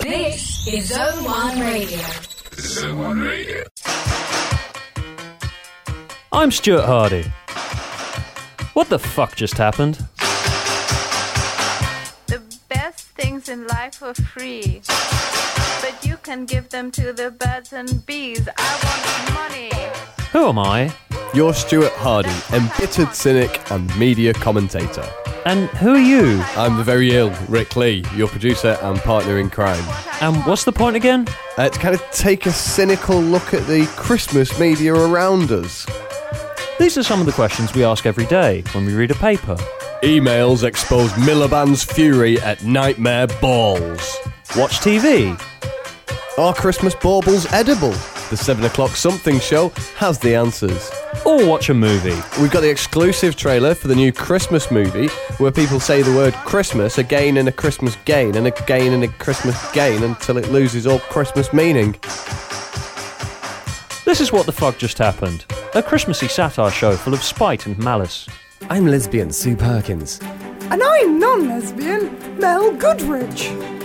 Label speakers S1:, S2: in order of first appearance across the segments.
S1: This is Zone 1 Radio.
S2: Zone 1 Radio.
S3: I'm Stuart Hardy. What the fuck just happened?
S4: The best things in life are free, but you can give them to the birds and bees. I want money.
S3: Who am I?
S5: You're Stuart Hardy, embittered cynic and media commentator.
S3: And who are you?
S5: I'm the very ill Rick Lee, your producer and partner in crime.
S3: And what's the point again?
S5: Uh, to kind of take a cynical look at the Christmas media around us.
S3: These are some of the questions we ask every day when we read a paper.
S5: Emails expose Miliband's fury at Nightmare Balls.
S3: Watch TV.
S5: Are Christmas baubles edible? The 7 o'clock something show has the answers.
S3: Or watch a movie.
S5: We've got the exclusive trailer for the new Christmas movie where people say the word Christmas again and a Christmas gain and again and a Christmas gain until it loses all Christmas meaning.
S3: This is what the fuck just happened. A Christmassy satire show full of spite and malice.
S6: I'm lesbian Sue Perkins.
S7: And I'm non lesbian Mel Giedroyc.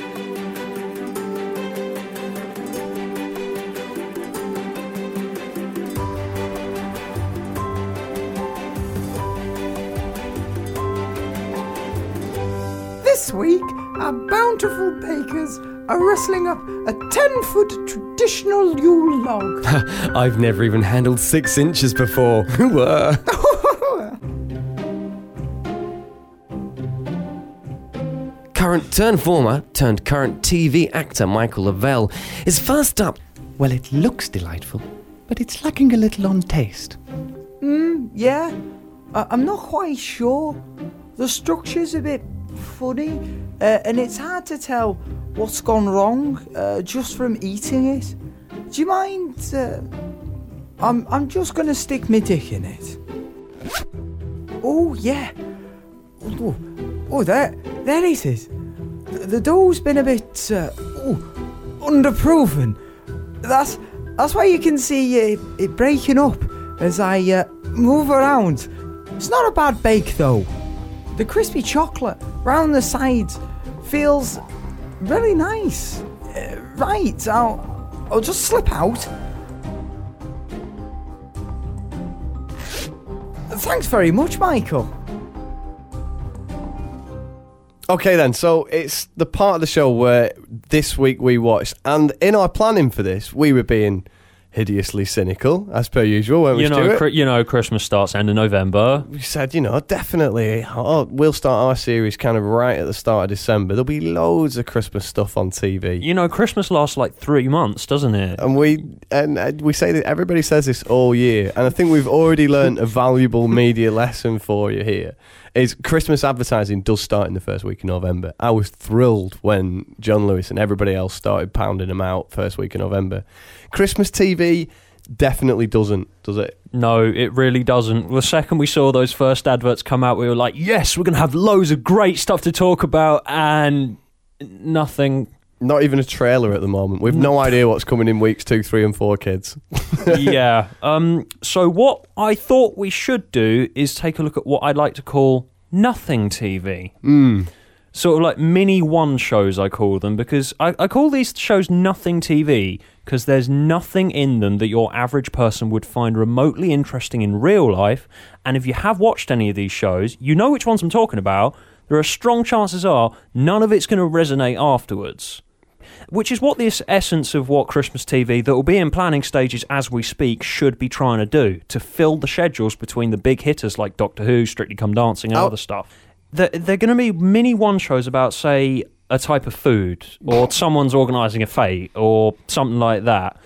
S7: Week, our bountiful bakers are rustling up a 10 foot traditional Yule log.
S6: I've never even handled six inches before. Current turn former turned current TV actor Michael Lavelle is first up.
S8: Well, it looks delightful, but it's lacking a little on taste.
S7: Hmm, yeah. I- I'm not quite sure. The structure's a bit funny, uh, and it's hard to tell what's gone wrong uh, just from eating it. Do you mind? Uh, I'm I'm just gonna stick my dick in it. Oh yeah. Oh, oh there there it is. The, dough's been a bit uh, oh, underproven. That's that's why you can see it, it breaking up as I uh, move around. It's not a bad bake though. The crispy chocolate round the sides feels really nice. Uh, right, I'll, I'll just slip out. Thanks very much, Michael.
S5: Okay, then, so it's the part of the show where this week we watched, and in our planning for this, we were being hideously cynical, as per usual, weren't we,
S3: You know,
S5: Stuart?
S3: cri- you know, Christmas starts end of November.
S5: we said, you know, definitely, oh, we'll start our series kind of right at the start of December. There'll be loads of Christmas stuff on TV.
S3: You know, Christmas lasts like three months, doesn't it?
S5: and we and uh, we say that everybody says this all year, and I think we've already learned a valuable media lesson for you here. Is Christmas advertising does start in the first week of November. I was thrilled when John Lewis and everybody else started pounding them out first week of November. Christmas TV definitely doesn't, does it?
S3: No, it really doesn't. The second we saw those first adverts come out, we were like, yes, we're going to have loads of great stuff to talk about, and nothing.
S5: Not even a trailer at the moment. We've no idea what's coming in weeks two, three, and four, kids.
S3: yeah. Um. So what I thought we should do is take a look at what I'd like to call nothing TV.
S5: Mm.
S3: Sort of like mini one shows, I call them, because I, I call these shows nothing TV because there's nothing in them that your average person would find remotely interesting in real life. And if you have watched any of these shows, you know which ones I'm talking about. There are strong chances are none of it's going to resonate afterwards. Which is what this essence of what Christmas TV that will be in planning stages as we speak should be trying to do to fill the schedules between the big hitters like Doctor Who, Strictly Come Dancing, and
S5: Oh.
S3: other stuff. They're, they're going to be mini one shows about, say, a type of food, or someone's organising a fete, or something like that.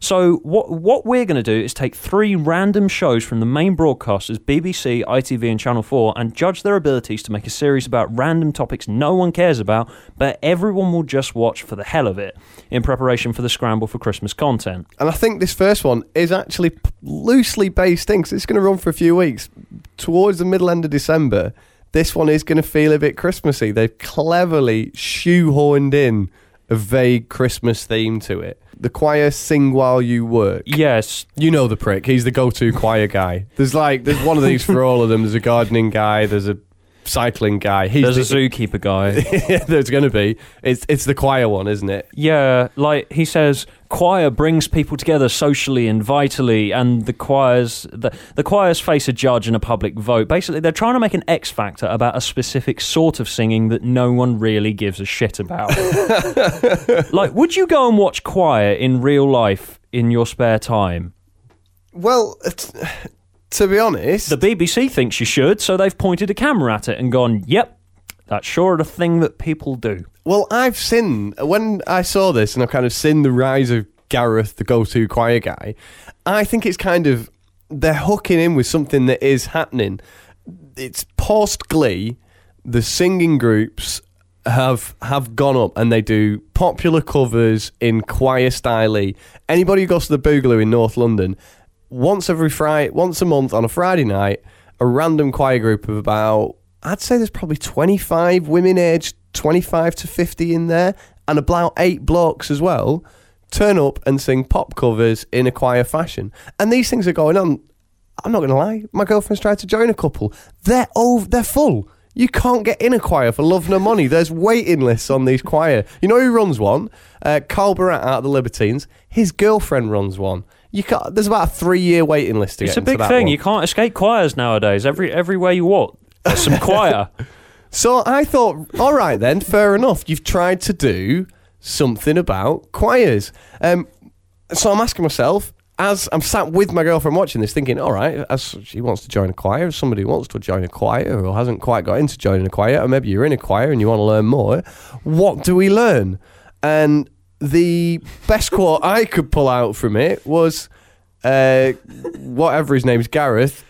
S3: So what what we're going to do is take three random shows from the main broadcasters, BBC, ITV, and Channel Four, and judge their abilities to make a series about random topics no one cares about, but everyone will just watch for the hell of it, in preparation for the scramble for Christmas content.
S5: And I think this first one is actually loosely based in because it's going to run for a few weeks. Towards the middle end of December, this one is going to feel a bit Christmassy. They've cleverly shoehorned in a vague Christmas theme to it. The choir sing while you work.
S3: Yes,
S5: You know the prick. He's the go-to choir guy. There's like there's one of these for all of them. There's a gardening guy. There's a cycling guy. He's
S3: There's a
S5: the,
S3: zookeeper guy.
S5: there's going to be. It's it's the choir one, isn't it?
S3: Yeah, like he says, choir brings people together socially and vitally, and the choirs the, the choirs face a judge and a public vote. Basically, they're trying to make an X factor about a specific sort of singing that no one really gives a shit about. like, would you go and watch choir in real life in your spare time?
S5: Well, it's, to be honest,
S3: The BBC thinks you should, so they've pointed a camera at it and gone, "Yep, that's sure a thing that people do."
S5: Well, I've seen when I saw this, and I've kind of seen the rise of Gareth, the go-to choir guy. I think it's kind of they're hooking in with something that is happening. It's post Glee, the singing groups have have gone up and they do popular covers in choir style. Anybody who goes to the Boogaloo in North London, once every Friday, once a month on a Friday night, a random choir group of about I'd say there's probably 25 women aged 25 to 50 in there, and about eight blokes as well, turn up and sing pop covers in a choir fashion. And these things are going on. I'm not going to lie. My girlfriend's tried to join a couple. They're over, they're full. You can't get in a choir for love nor money. There's waiting lists on these choir. You know who runs one? Uh, Carl Barat out of the Libertines. His girlfriend runs one. You can't. There's about a three year waiting list to
S3: It's
S5: get
S3: a
S5: into
S3: big
S5: that
S3: thing.
S5: one.
S3: You can't escape choirs nowadays. Every everywhere you walk, there's some choir.
S5: So I thought, all right then, fair enough. You've tried to do something about choirs. Um, so I'm asking myself, as I'm sat with my girlfriend watching this, thinking, all right, as she wants to join a choir, as somebody wants to join a choir or hasn't quite got into joining a choir, or maybe you're in a choir and you want to learn more, what do we learn? And the best quote I could pull out from it was, uh, whatever his name's Gareth,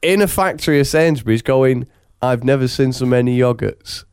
S5: in a factory of Sainsbury's going, I've never seen so many yogurts.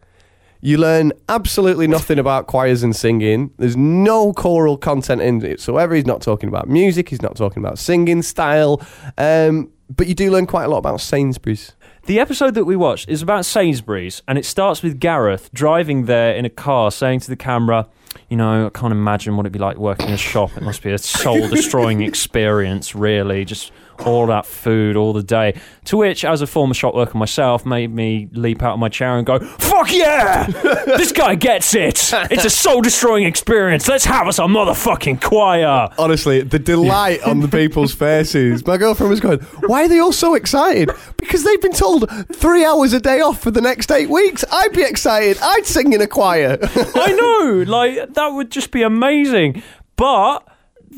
S5: You learn absolutely nothing about choirs and singing. There's no choral content in it whatsoever. He's not talking about music. He's not talking about singing style. Um, but you do learn quite a lot about Sainsbury's.
S3: The episode that we watched is about Sainsbury's, and it starts with Gareth driving there in a car, saying to the camera, "You know, I can't imagine what it'd be like working in a shop. It must be a soul-destroying experience, really. Just all that food all the day." To which, as a former shop worker myself, made me leap out of my chair and go, "Fuck yeah! this guy gets it. It's a soul-destroying experience. Let's have us a motherfucking choir."
S5: Honestly, the delight on the people's faces. My girlfriend was going, Why are they all so excited? Because they've been told three hours a day off for the next eight weeks. I'd be excited. I'd sing in a choir.
S3: I know, like that would just be amazing. But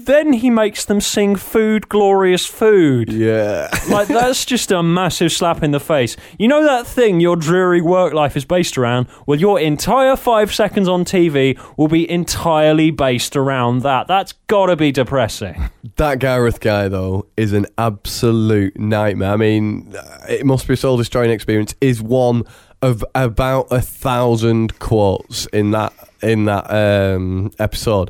S3: then he makes them sing "Food, Glorious Food."
S5: yeah.
S3: Like that's just a massive slap in the face. You know that thing your dreary work life is based around? Well, your entire five seconds on TV will be entirely based around that. That's gotta be depressing.
S5: That Gareth guy, though, is an absolute nightmare. I mean, uh, it must be a soul destroying experience. Is one of about a thousand quotes in that in that um, episode.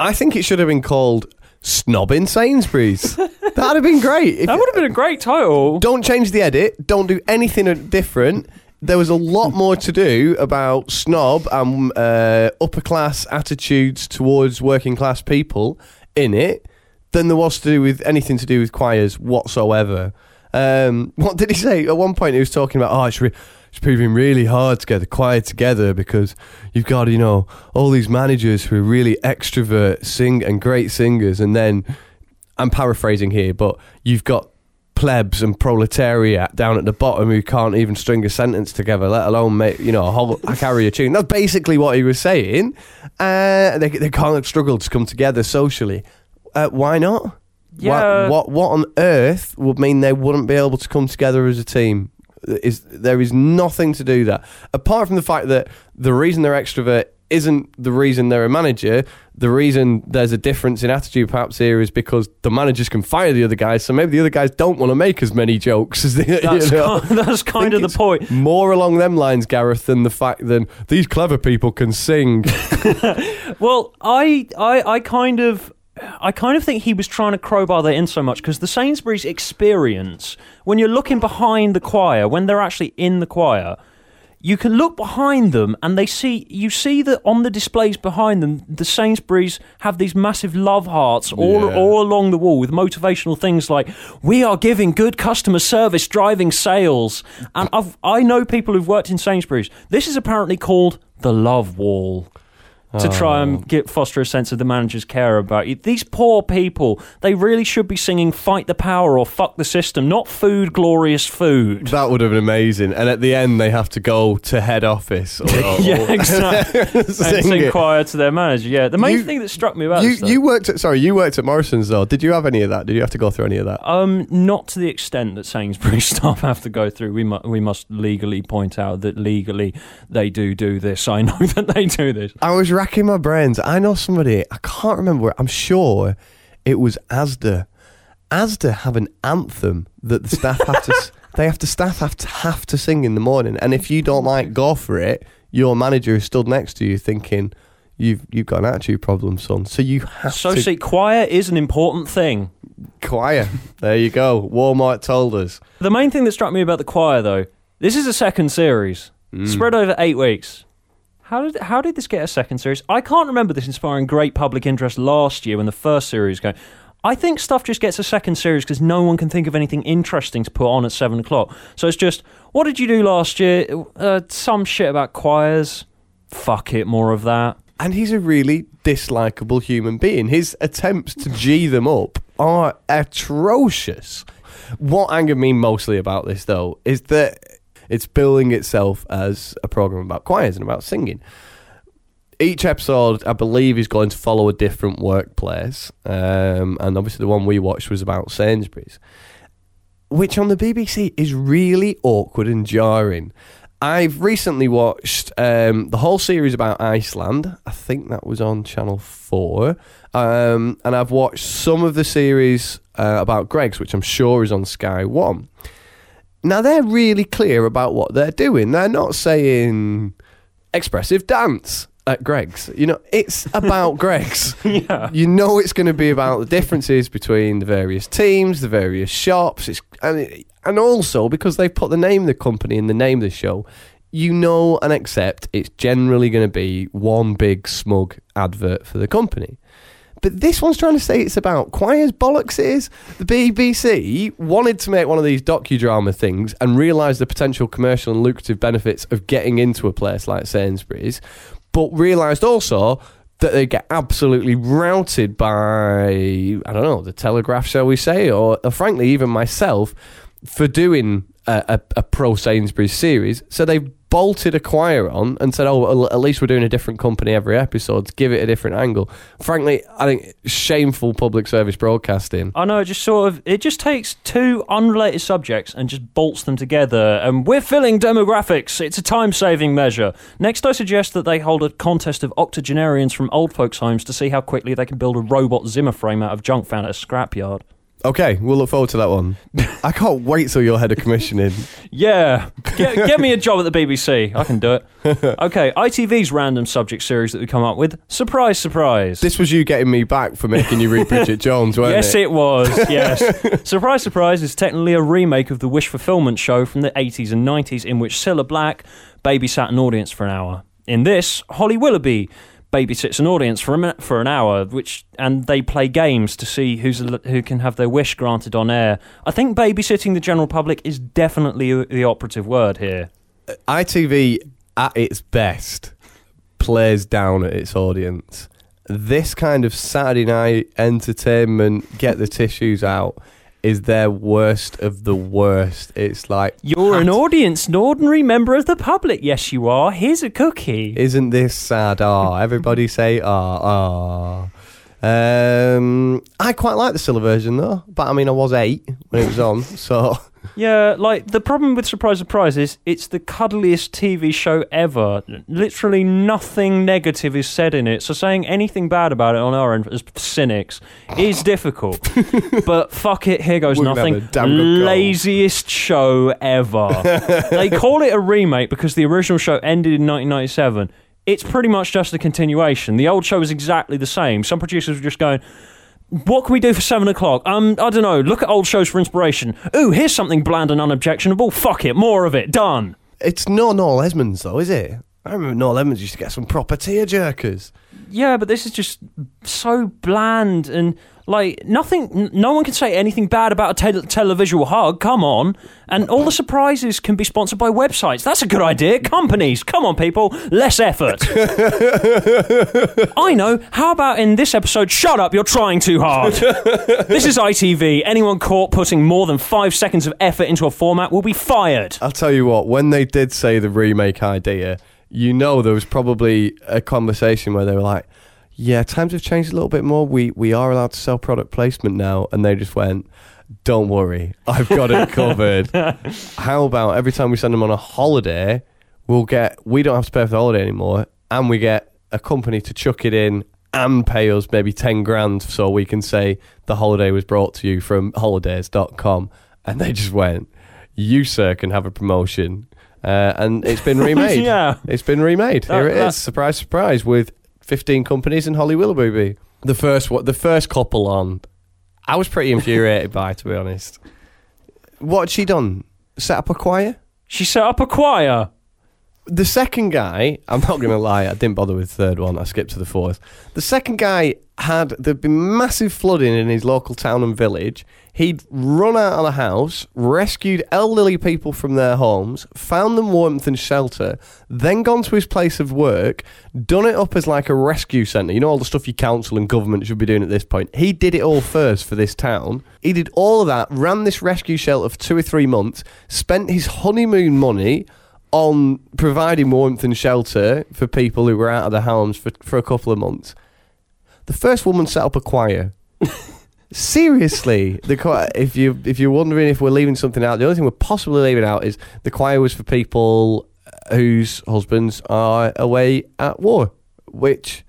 S5: I think it should have been called "Snobbing Sainsbury's." That'd have been great. If-
S3: That would have been a great title.
S5: don't change the edit. Don't do anything different. There was a lot more to do about snob and uh, upper class attitudes towards working class people in it than there was to do with anything to do with choirs whatsoever. Um, what did he say? At one point, he was talking about, oh, it's, re- it's proving really hard to get the choir together because you've got, you know, all these managers who are really extrovert, sing and great singers, and then I'm paraphrasing here, but you've got plebs and proletariat down at the bottom who can't even string a sentence together, let alone make you know a whole carry a tune. That's basically what he was saying. Uh, they they can't struggle to come together socially. Uh, why not?
S3: Yeah.
S5: What, what what on earth would mean they wouldn't be able to come together as a team? Is there is nothing to do that apart from the fact that the reason they're extrovert isn't the reason they're a manager. The reason there's a difference in attitude perhaps here is because the managers can fire the other guys, so maybe the other guys don't want to make as many jokes as the.
S3: That's,
S5: you know?
S3: kind, that's kind of the point.
S5: More along them lines, Gareth, than the fact that these clever people can sing.
S3: Well, I, I, I kind of. I kind of think he was trying to crowbar that in so much because the Sainsbury's experience, when you're looking behind the choir, when they're actually in the choir, you can look behind them and they see you see that on the displays behind them the Sainsbury's have these massive love hearts all
S5: Yeah.
S3: all along the wall with motivational things like we are giving good customer service driving sales. And I've, I know people who've worked in Sainsbury's. This is apparently called the love wall to try
S5: Oh.
S3: and get foster a sense of the manager's care about you. These poor people, they really should be singing "Fight the Power" or "Fuck the System," not "Food, Glorious Food."
S5: That would have been amazing. And at the end, they have to go to head office. Or, or-
S3: yeah, exactly. and
S5: sing
S3: sing
S5: it.
S3: choir to their manager. Yeah, the main
S5: You-
S3: thing that struck me about
S5: You,
S3: this, though-
S5: you worked at sorry, you worked at Morrison's though. Did you have any of that? Did you have to go through any of that?
S3: Um, not to the extent that Sainsbury's staff have to go through. We mu- we must legally point out that legally they do do this. I know that they do this.
S5: I was racking my brains. I know somebody. I can't remember. where- I'm sure it was Asda. Asda have an anthem that the staff have to. They have to staff have to have to sing in the morning. And if you don't like go for it, your manager is stood next to you thinking. You've you've got an attitude problem, son. So you have
S3: So,
S5: to
S3: see, choir is an important thing.
S5: choir. There you go. Walmart told us.
S3: The main thing that struck me about the choir, though, this is a second series mm. spread over eight weeks. How did how did this get a second series? I can't remember this inspiring great public interest last year when the first series came. I think stuff just gets a second series because no one can think of anything interesting to put on at seven o'clock. So it's just, what did you do last year? Uh, some shit about choirs. Fuck it, more of that.
S5: And he's a really dislikable human being. His attempts to G them up are atrocious. What angered me mostly about this, though, is that it's billing itself as a program about choirs and about singing. Each episode, I believe, is going to follow a different workplace. Um, and obviously, the one we watched was about Sainsbury's, which on the BBC is really awkward and jarring. I've recently watched um, the whole series about Iceland. I think that was on Channel 4. Um, and I've watched some of the series uh, about Greggs, which I'm sure is on Sky One. Now, they're really clear about what they're doing. They're not saying expressive dance at Greggs. You know, it's about Greggs.
S3: Yeah.
S5: You know it's going to be about the differences between the various teams, the various shops. It's and it, and also because they've put the name of the company in the name of the show, you know and accept it's generally going to be one big smug advert for the company. But this one's trying to say it's about choirs bollocks it is. The BBC wanted to make one of these docudrama things and realised the potential commercial and lucrative benefits of getting into a place like Sainsbury's, but realised also that they get absolutely routed by I don't know the Telegraph, shall we say, or, or frankly even myself for doing a, a, a pro Sainsbury's series. So they bolted a choir on and said, "Oh, well, at least we're doing a different company every episode to give it a different angle." Frankly, I think shameful public service broadcasting.
S3: I know it just sort of it just takes two unrelated subjects and just bolts them together. And we're filling demographics. It's a time-saving measure. Next, I suggest that they hold a contest of octogenarians from old folks' homes to see how quickly they can build a robot Zimmer frame out of junk found at a scrapyard.
S5: Okay, we'll look forward to that one. I can't wait till you're head of commissioning.
S3: Yeah, get, get me a job at the BBC. I can do it. Okay, ITV's random subject series that we come up with. Surprise, surprise.
S5: This was you getting me back for making you read Bridget Jones, weren't it?
S3: Yes,
S5: it?
S3: it was. Yes. surprise, surprise is technically a remake of the Wish Fulfillment show from the 80s and 90s, in which Cilla Black babysat an audience for an hour. In this, Holly Willoughby babysits an audience for a minute, for an hour, which and they play games to see who's who can have their wish granted on air. I think babysitting the general public is definitely the operative word here.
S5: Uh, ITV at its best plays down at its audience. This kind of Saturday night entertainment, get the tissues out, is their worst of the worst. It's like
S3: You're an audience, an ordinary member of the public. Yes, you are. Here's a cookie.
S5: Isn't this sad? Ah, everybody say ah ah. Um, I quite like the Cilla version though, but I mean I was eight when it was on, so
S3: Yeah, like the problem with Surprise Surprise is it's the cuddliest TV show ever. Literally nothing negative is said in it, so saying anything bad about it on our end as cynics is difficult. but fuck it, here goes nothing.
S5: damn good goal.
S3: Laziest show ever. they call it a remake because the original show ended in 1997. It's pretty much just a continuation. The old show is exactly the same. Some producers were just going, what can we do for seven o'clock? Um, I don't know. Look at old shows for inspiration. Ooh, here's something bland and unobjectionable. Fuck it, more of it. Done.
S5: It's not Noel Edmonds though, is it? I remember Noel Edmonds used to get some proper tear jerkers.
S3: Yeah, but this is just so bland and like nothing. n- No one can say anything bad about a tel- televisual hug. Come on, and all the surprises can be sponsored by websites. That's a good idea. Companies, come on, people, less effort. I know. How about in this episode? Shut up! You're trying too hard. this is ITV. Anyone caught putting more than five seconds of effort into a format will be fired.
S5: I'll tell you what, when they did say the remake idea, you know there was probably a conversation where they were like, Yeah, times have changed a little bit more. We we are allowed to sell product placement now and they just went, Don't worry, I've got it covered. How about every time we send them on a holiday, we'll get we don't have to pay for the holiday anymore and we get a company to chuck it in and pay us maybe 10 grand so we can say the holiday was brought to you from holidays.com and they just went you sir can have a promotion uh, and it's been remade
S3: Yeah.
S5: it's been remade
S3: That-
S5: here it
S3: that-
S5: is surprise surprise with 15 companies and holly willoughby the first one the first couple on. I was pretty infuriated by to be honest. What had she done? Set up a choir?
S3: She set up a choir.
S5: The second guy, I'm not going to lie, I didn't bother with the third one. I skipped to the fourth. The second guy had there'd been massive flooding in his local town and village. He'd run out of the house, rescued elderly people from their homes, found them warmth and shelter, then gone to his place of work, done it up as like a rescue centre. You know all the stuff your council and government should be doing at this point. He did it all first for this town. He did all of that, ran this rescue shelter for two or three months, spent his honeymoon money on providing warmth and shelter for people who were out of their homes for, for a couple of months. The first woman set up a choir. Seriously, the choir, if you if you're wondering if we're leaving something out, the only thing we're possibly leaving out is the choir was for people whose husbands are away at war, which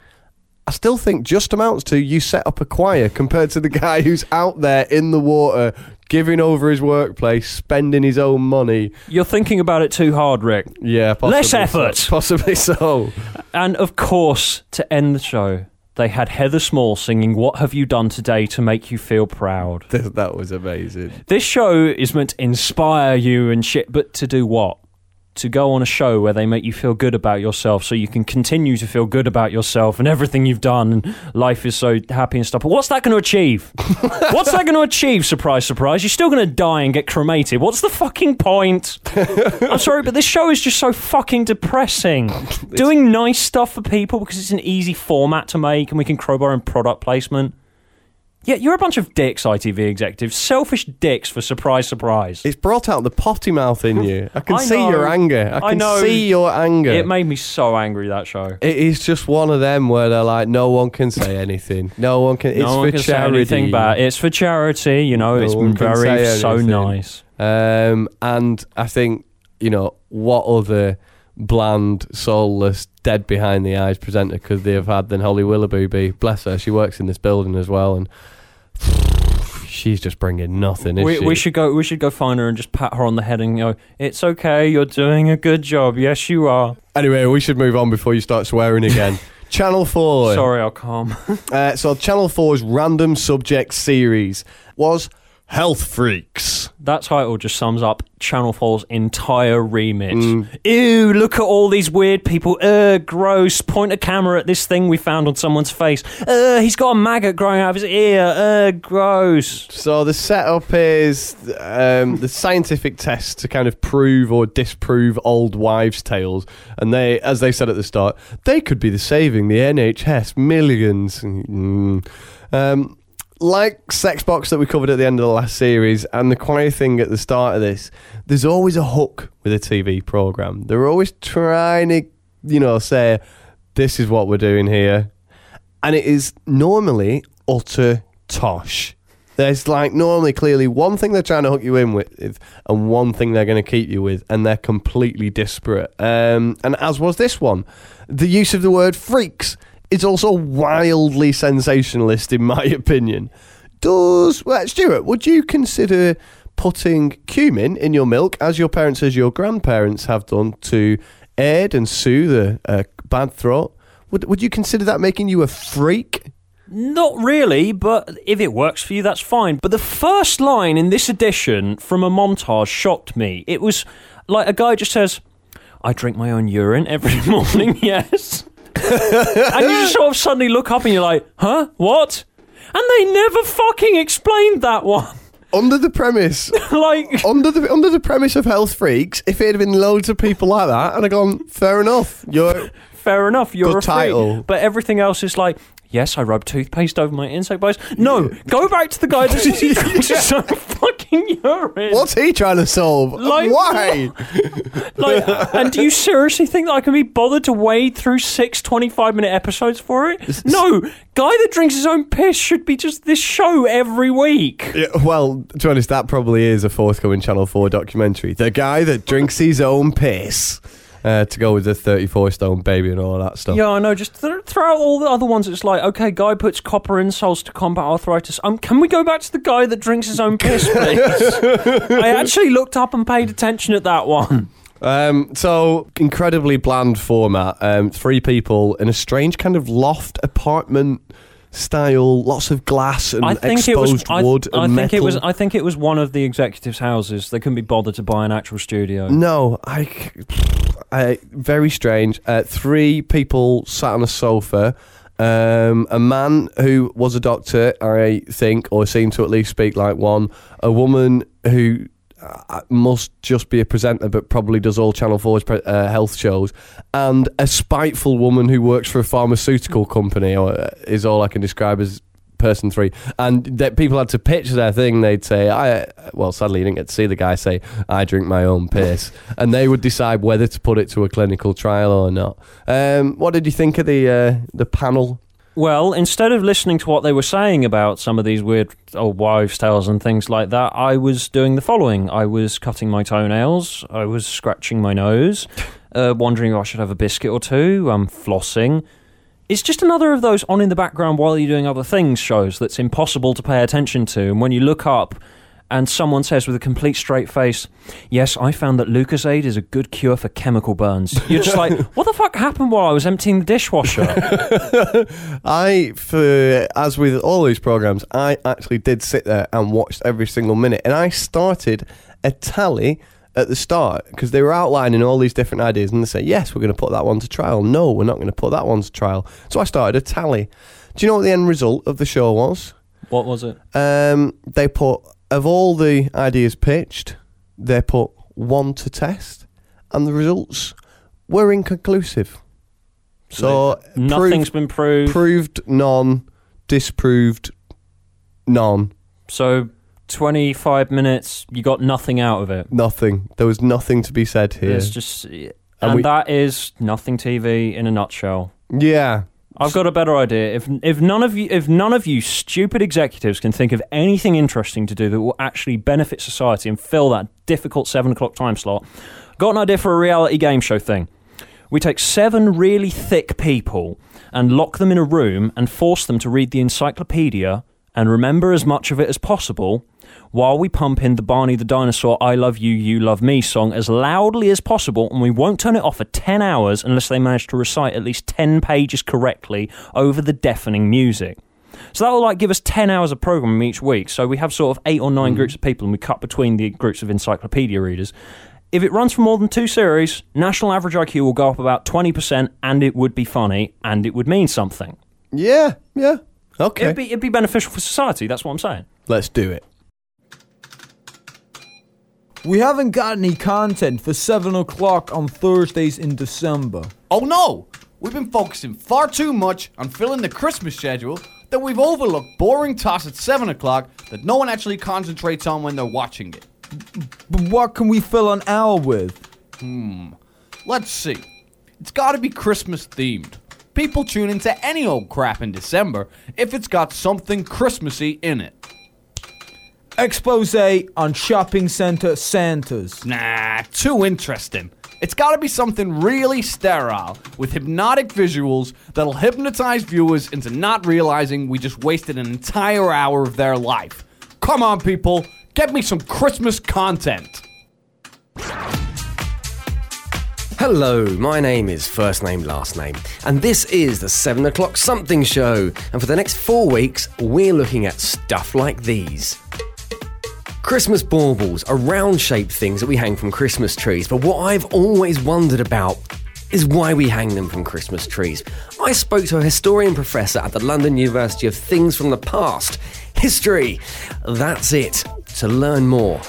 S5: I still think just amounts to you set up a choir compared to the guy who's out there in the water, giving over his workplace, spending his own money.
S3: You're thinking about it too hard, Rick.
S5: Yeah, possibly
S3: Less
S5: so-
S3: effort.
S5: possibly so.
S3: And of course, to end the show, they had Heather Small singing What Have You Done Today to Make You Feel Proud.
S5: That was amazing.
S3: This show is meant to inspire you and shit, but to do what? To go on a show where they make you feel good about yourself so you can continue to feel good about yourself and everything you've done and life is so happy and stuff. But what's that going to achieve? what's that going to achieve? Surprise, surprise. You're still going to die and get cremated. What's the fucking point? I'm sorry, but this show is just so fucking depressing. Doing nice stuff for people because it's an easy format to make and we can crowbar in product placement. Yeah, you're a bunch of dicks, ITV executives. Selfish dicks for surprise, surprise.
S5: It's brought out the potty mouth in you. I can
S3: I
S5: see
S3: know.
S5: your anger. I
S3: I
S5: can
S3: know.
S5: see your anger.
S3: It made me so angry that show.
S5: it is just one of them where they're like, no one can say anything. No one can. It's
S3: no one
S5: for
S3: can
S5: charity.
S3: say anything bad. It's for charity, you know.
S5: No
S3: it's
S5: can
S3: very so nice.
S5: Um, and I think you know what other bland, soulless, dead behind the eyes presenter could they have had than Holly Willoughby? Be bless her. She works in this building as well, and she's just bringing nothing.
S3: We,
S5: she?
S3: we should go. We should go find her and just pat her on the head and go. It's okay. You're doing a good job. Yes, you are.
S5: Anyway, we should move on before you start swearing again. Channel Four.
S3: Sorry, I'll calm.
S5: Uh, so Channel 4's random subject series was Health Freaks.
S3: that title just sums up Channel 4's entire remit.
S5: Mm.
S3: Ew, look at all these weird people. Ugh, gross. Point a camera at this thing we found on someone's face. Ugh, he's got a maggot growing out of his ear. Ugh, gross.
S5: So the setup is um, the scientific test to kind of prove or disprove old wives' tales, and they, as they said at the start, they could be the saving the NHS millions. Mm. Um, like Sexbox that we covered at the end of the last series, and the quiet thing at the start of this, there's always a hook with a TV program. They're always trying to, you know, say, "This is what we're doing here," and it is normally utter tosh. There's like normally clearly one thing they're trying to hook you in with, and one thing they're going to keep you with, and they're completely disparate. Um, and as was this one, the use of the word freaks is also wildly sensationalist, in my opinion. Does well, Stuart? Would you consider putting cumin in your milk, as your parents, as your grandparents have done, to aid and soothe a, bad throat? Would Would you consider that making you a freak?
S3: Not really, but if it works for you, that's fine. But the first line in this edition from a montage shocked me. It was like a guy just says, I drink my own urine every morning, yes. and you just sort of suddenly look up and you're like, huh? What? And they never fucking explained that one.
S5: Under the premise,
S3: like,
S5: under the under the premise of health freaks, if it had been loads of people like that, and I'd have gone, fair enough. You're
S3: fair enough, you're
S5: Good
S3: a freak.
S5: title.
S3: But everything else is like, yes, I rub toothpaste over my insect bites. No, go back to the guy that drinks his own fucking urine.
S5: what's he trying to solve?
S3: Like,
S5: Why?
S3: Like, and do you seriously think that I can be bothered to wade through six 25 minute episodes for it? No, guy that drinks his own piss should be just this show every week.
S5: Yeah, well, to be honest, that probably is a forthcoming Channel 4 documentary. The guy that drinks his own piss. Uh, to go with the 34 stone baby and all that stuff.
S3: Yeah, I know. Just th- throw out all the other ones. It's like, okay, guy puts copper insoles to combat arthritis. Um, can we go back to the guy that drinks his own piss, please? I actually looked up and paid attention at that one.
S5: Um, so, incredibly bland format. Um, three people in a strange kind of loft apartment style, lots of glass and
S3: I think
S5: exposed
S3: it was. I,
S5: wood
S3: I
S5: and
S3: think
S5: metal.
S3: it was. I think it was one of the executives' houses. They couldn't be bothered to buy an actual studio.
S5: No, I, I- very strange. Uh, three people sat on a sofa. Um, a man who was a doctor, I think, or seemed to at least speak like one. A woman who uh, must just be a presenter, but probably does all Channel 4's pre- uh, health shows. And a spiteful woman who works for a pharmaceutical company, or uh, is all I can describe as person three, and that people had to pitch their thing. They'd say, "I," well, sadly, you didn't get to see the guy say, "I drink my own piss," and they would decide whether to put it to a clinical trial or not. Um, what did you think of the uh, the panel?
S3: Well, instead of listening to what they were saying about some of these weird old wives' tales and things like that, I was doing the following. I was cutting my toenails, I was scratching my nose, uh, wondering if I should have a biscuit or two, I'm flossing. It's just another of those on in the background while you're doing other things shows that's impossible to pay attention to. And when you look up and someone says with a complete straight face, Yes, I found that Lucozade is a good cure for chemical burns. You're just like, What the fuck happened while I was emptying the dishwasher?
S5: I, for as with all these programs, I actually did sit there and watched every single minute, and I started a tally at the start because they were outlining all these different ideas, and they say, "Yes, we're going to put that one to trial. No, we're not going to put that one to trial." So I started a tally. Do you know what the end result of the show was?
S3: what was it?
S5: Um, they put of all the ideas pitched, they put one to test, and the results were inconclusive. So
S3: Nothing's
S5: proved,
S3: been proved.
S5: proved none, disproved none,
S3: so 25 minutes, you got nothing out of it.
S5: nothing. There was nothing to be said here.
S3: It's just. And,
S5: we-
S3: that is nothing TV in a nutshell.
S5: yeah,
S3: I've got a better idea. If if none of you if none of you stupid executives can think of anything interesting to do that will actually benefit society and fill that difficult seven o'clock time slot, got an idea for a reality game show thing. We take seven really thick people and lock them in a room and force them to read the encyclopedia and remember as much of it as possible while we pump in the Barney the Dinosaur I Love You, You Love Me song as loudly as possible, and we won't turn it off for 10 hours unless they manage to recite at least 10 pages correctly over the deafening music. So that will like give us 10 hours of programming each week. So we have sort of eight or nine mm-hmm. groups of people and we cut between the groups of encyclopedia readers. If it runs for more than two series, national average IQ will go up about 20% and it would be funny and it would mean something.
S5: yeah, yeah. Okay,
S3: It'd, be, it'd be beneficial for society, that's what I'm saying.
S5: let's do it.
S7: We haven't got any content for 7 o'clock on Thursdays in December.
S9: Oh no! We've been focusing far too much on filling the Christmas schedule that we've overlooked boring toss at 7 o'clock that no one actually concentrates on when they're watching it.
S7: But what can we fill an hour with? Hmm.
S9: Let's see. It's gotta be Christmas themed. People tune into any old crap in December if it's got something Christmassy in it.
S7: Expose on shopping center Santas.
S9: Nah, too interesting. It's gotta be something really sterile with hypnotic visuals that'll hypnotize viewers into not realizing we just wasted an entire hour of their life. Come on, people, get me some Christmas content.
S6: Hello, my name is First Name Last Name, and this is the 7 o'clock something show. And for the next four weeks, we're looking at stuff like these Christmas baubles are round shaped things that we hang from Christmas trees, but what I've always wondered about is why we hang them from Christmas trees. I spoke to a historian professor at the London University of Things from the Past. History! That's it. To learn more.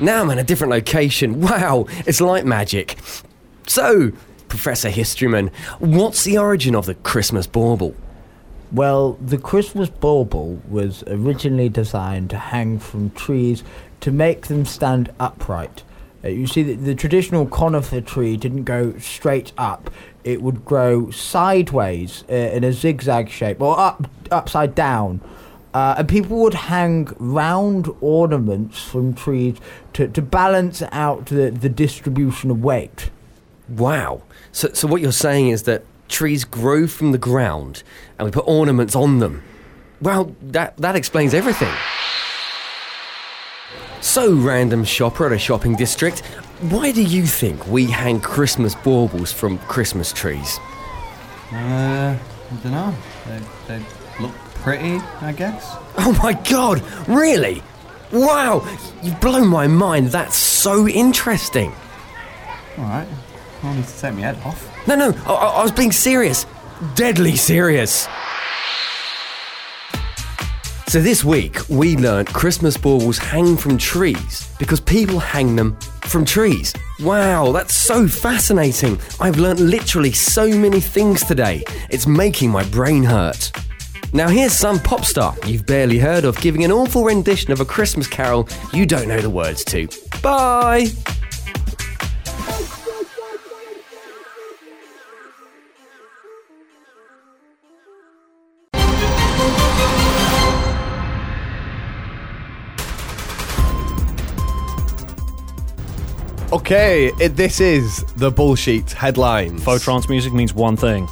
S6: Now I'm in a different location. Wow, it's like magic. So, Professor Historyman, what's the origin of the Christmas bauble?
S7: Well, the Christmas bauble was originally designed to hang from trees to make them stand upright. Uh, you see, the, the traditional conifer tree didn't go straight up; it would grow sideways uh, in a zigzag shape, or up upside down. Uh, and people would hang round ornaments from trees to, to balance out the, the distribution of weight.
S6: Wow. So, so what you're saying is that trees grow from the ground and we put ornaments on them. Well, that, that explains everything. So, random shopper at a shopping district, why do you think we hang Christmas baubles from Christmas trees?
S9: Uh, I don't know. They, they look pretty, I guess.
S6: Oh my god, really? Wow, you've blown my mind. That's so interesting.
S9: All right. I need to take my head off.
S6: No, no, I I was being serious. Deadly serious. So this week, we learnt Christmas baubles hang from trees because people hang them from trees. Wow, that's so fascinating. I've learnt literally so many things today. It's making my brain hurt. Now here's some pop star you've barely heard of giving an awful rendition of a Christmas carol you don't know the words to. Bye!
S5: Okay, it, this is the bullshit headlines.
S3: Photrons music means one thing.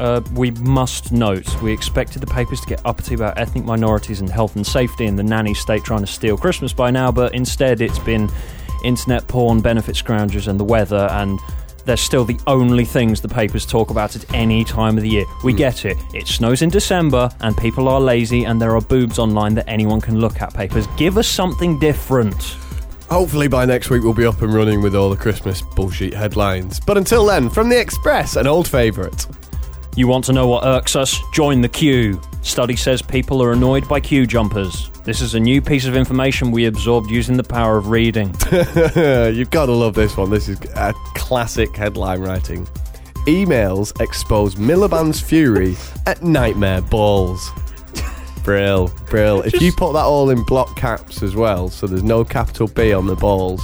S3: Uh, we must note, we expected the papers to get uppity about ethnic minorities and health and safety and the nanny state trying to steal Christmas by now, but instead it's been internet porn, benefit scroungers, and the weather, and they're still the only things the papers talk about at any time of the year. We get it. It snows in December, and people are lazy, and there are boobs online that anyone can look at. Papers, give us something different.
S5: Hopefully by next week we'll be up and running with all the Christmas bullshit headlines. But until then, from the Express, an old favourite.
S3: You want to know what irks us? Join the queue. Study says people are annoyed by queue jumpers. This is a new piece of information we absorbed using the power of reading.
S5: You've got to love this one. This is a classic headline writing. Emails expose Miliband's fury at Nightmare Balls. Brill, brill. If you put that all in block caps as well, so there's no capital B on the balls,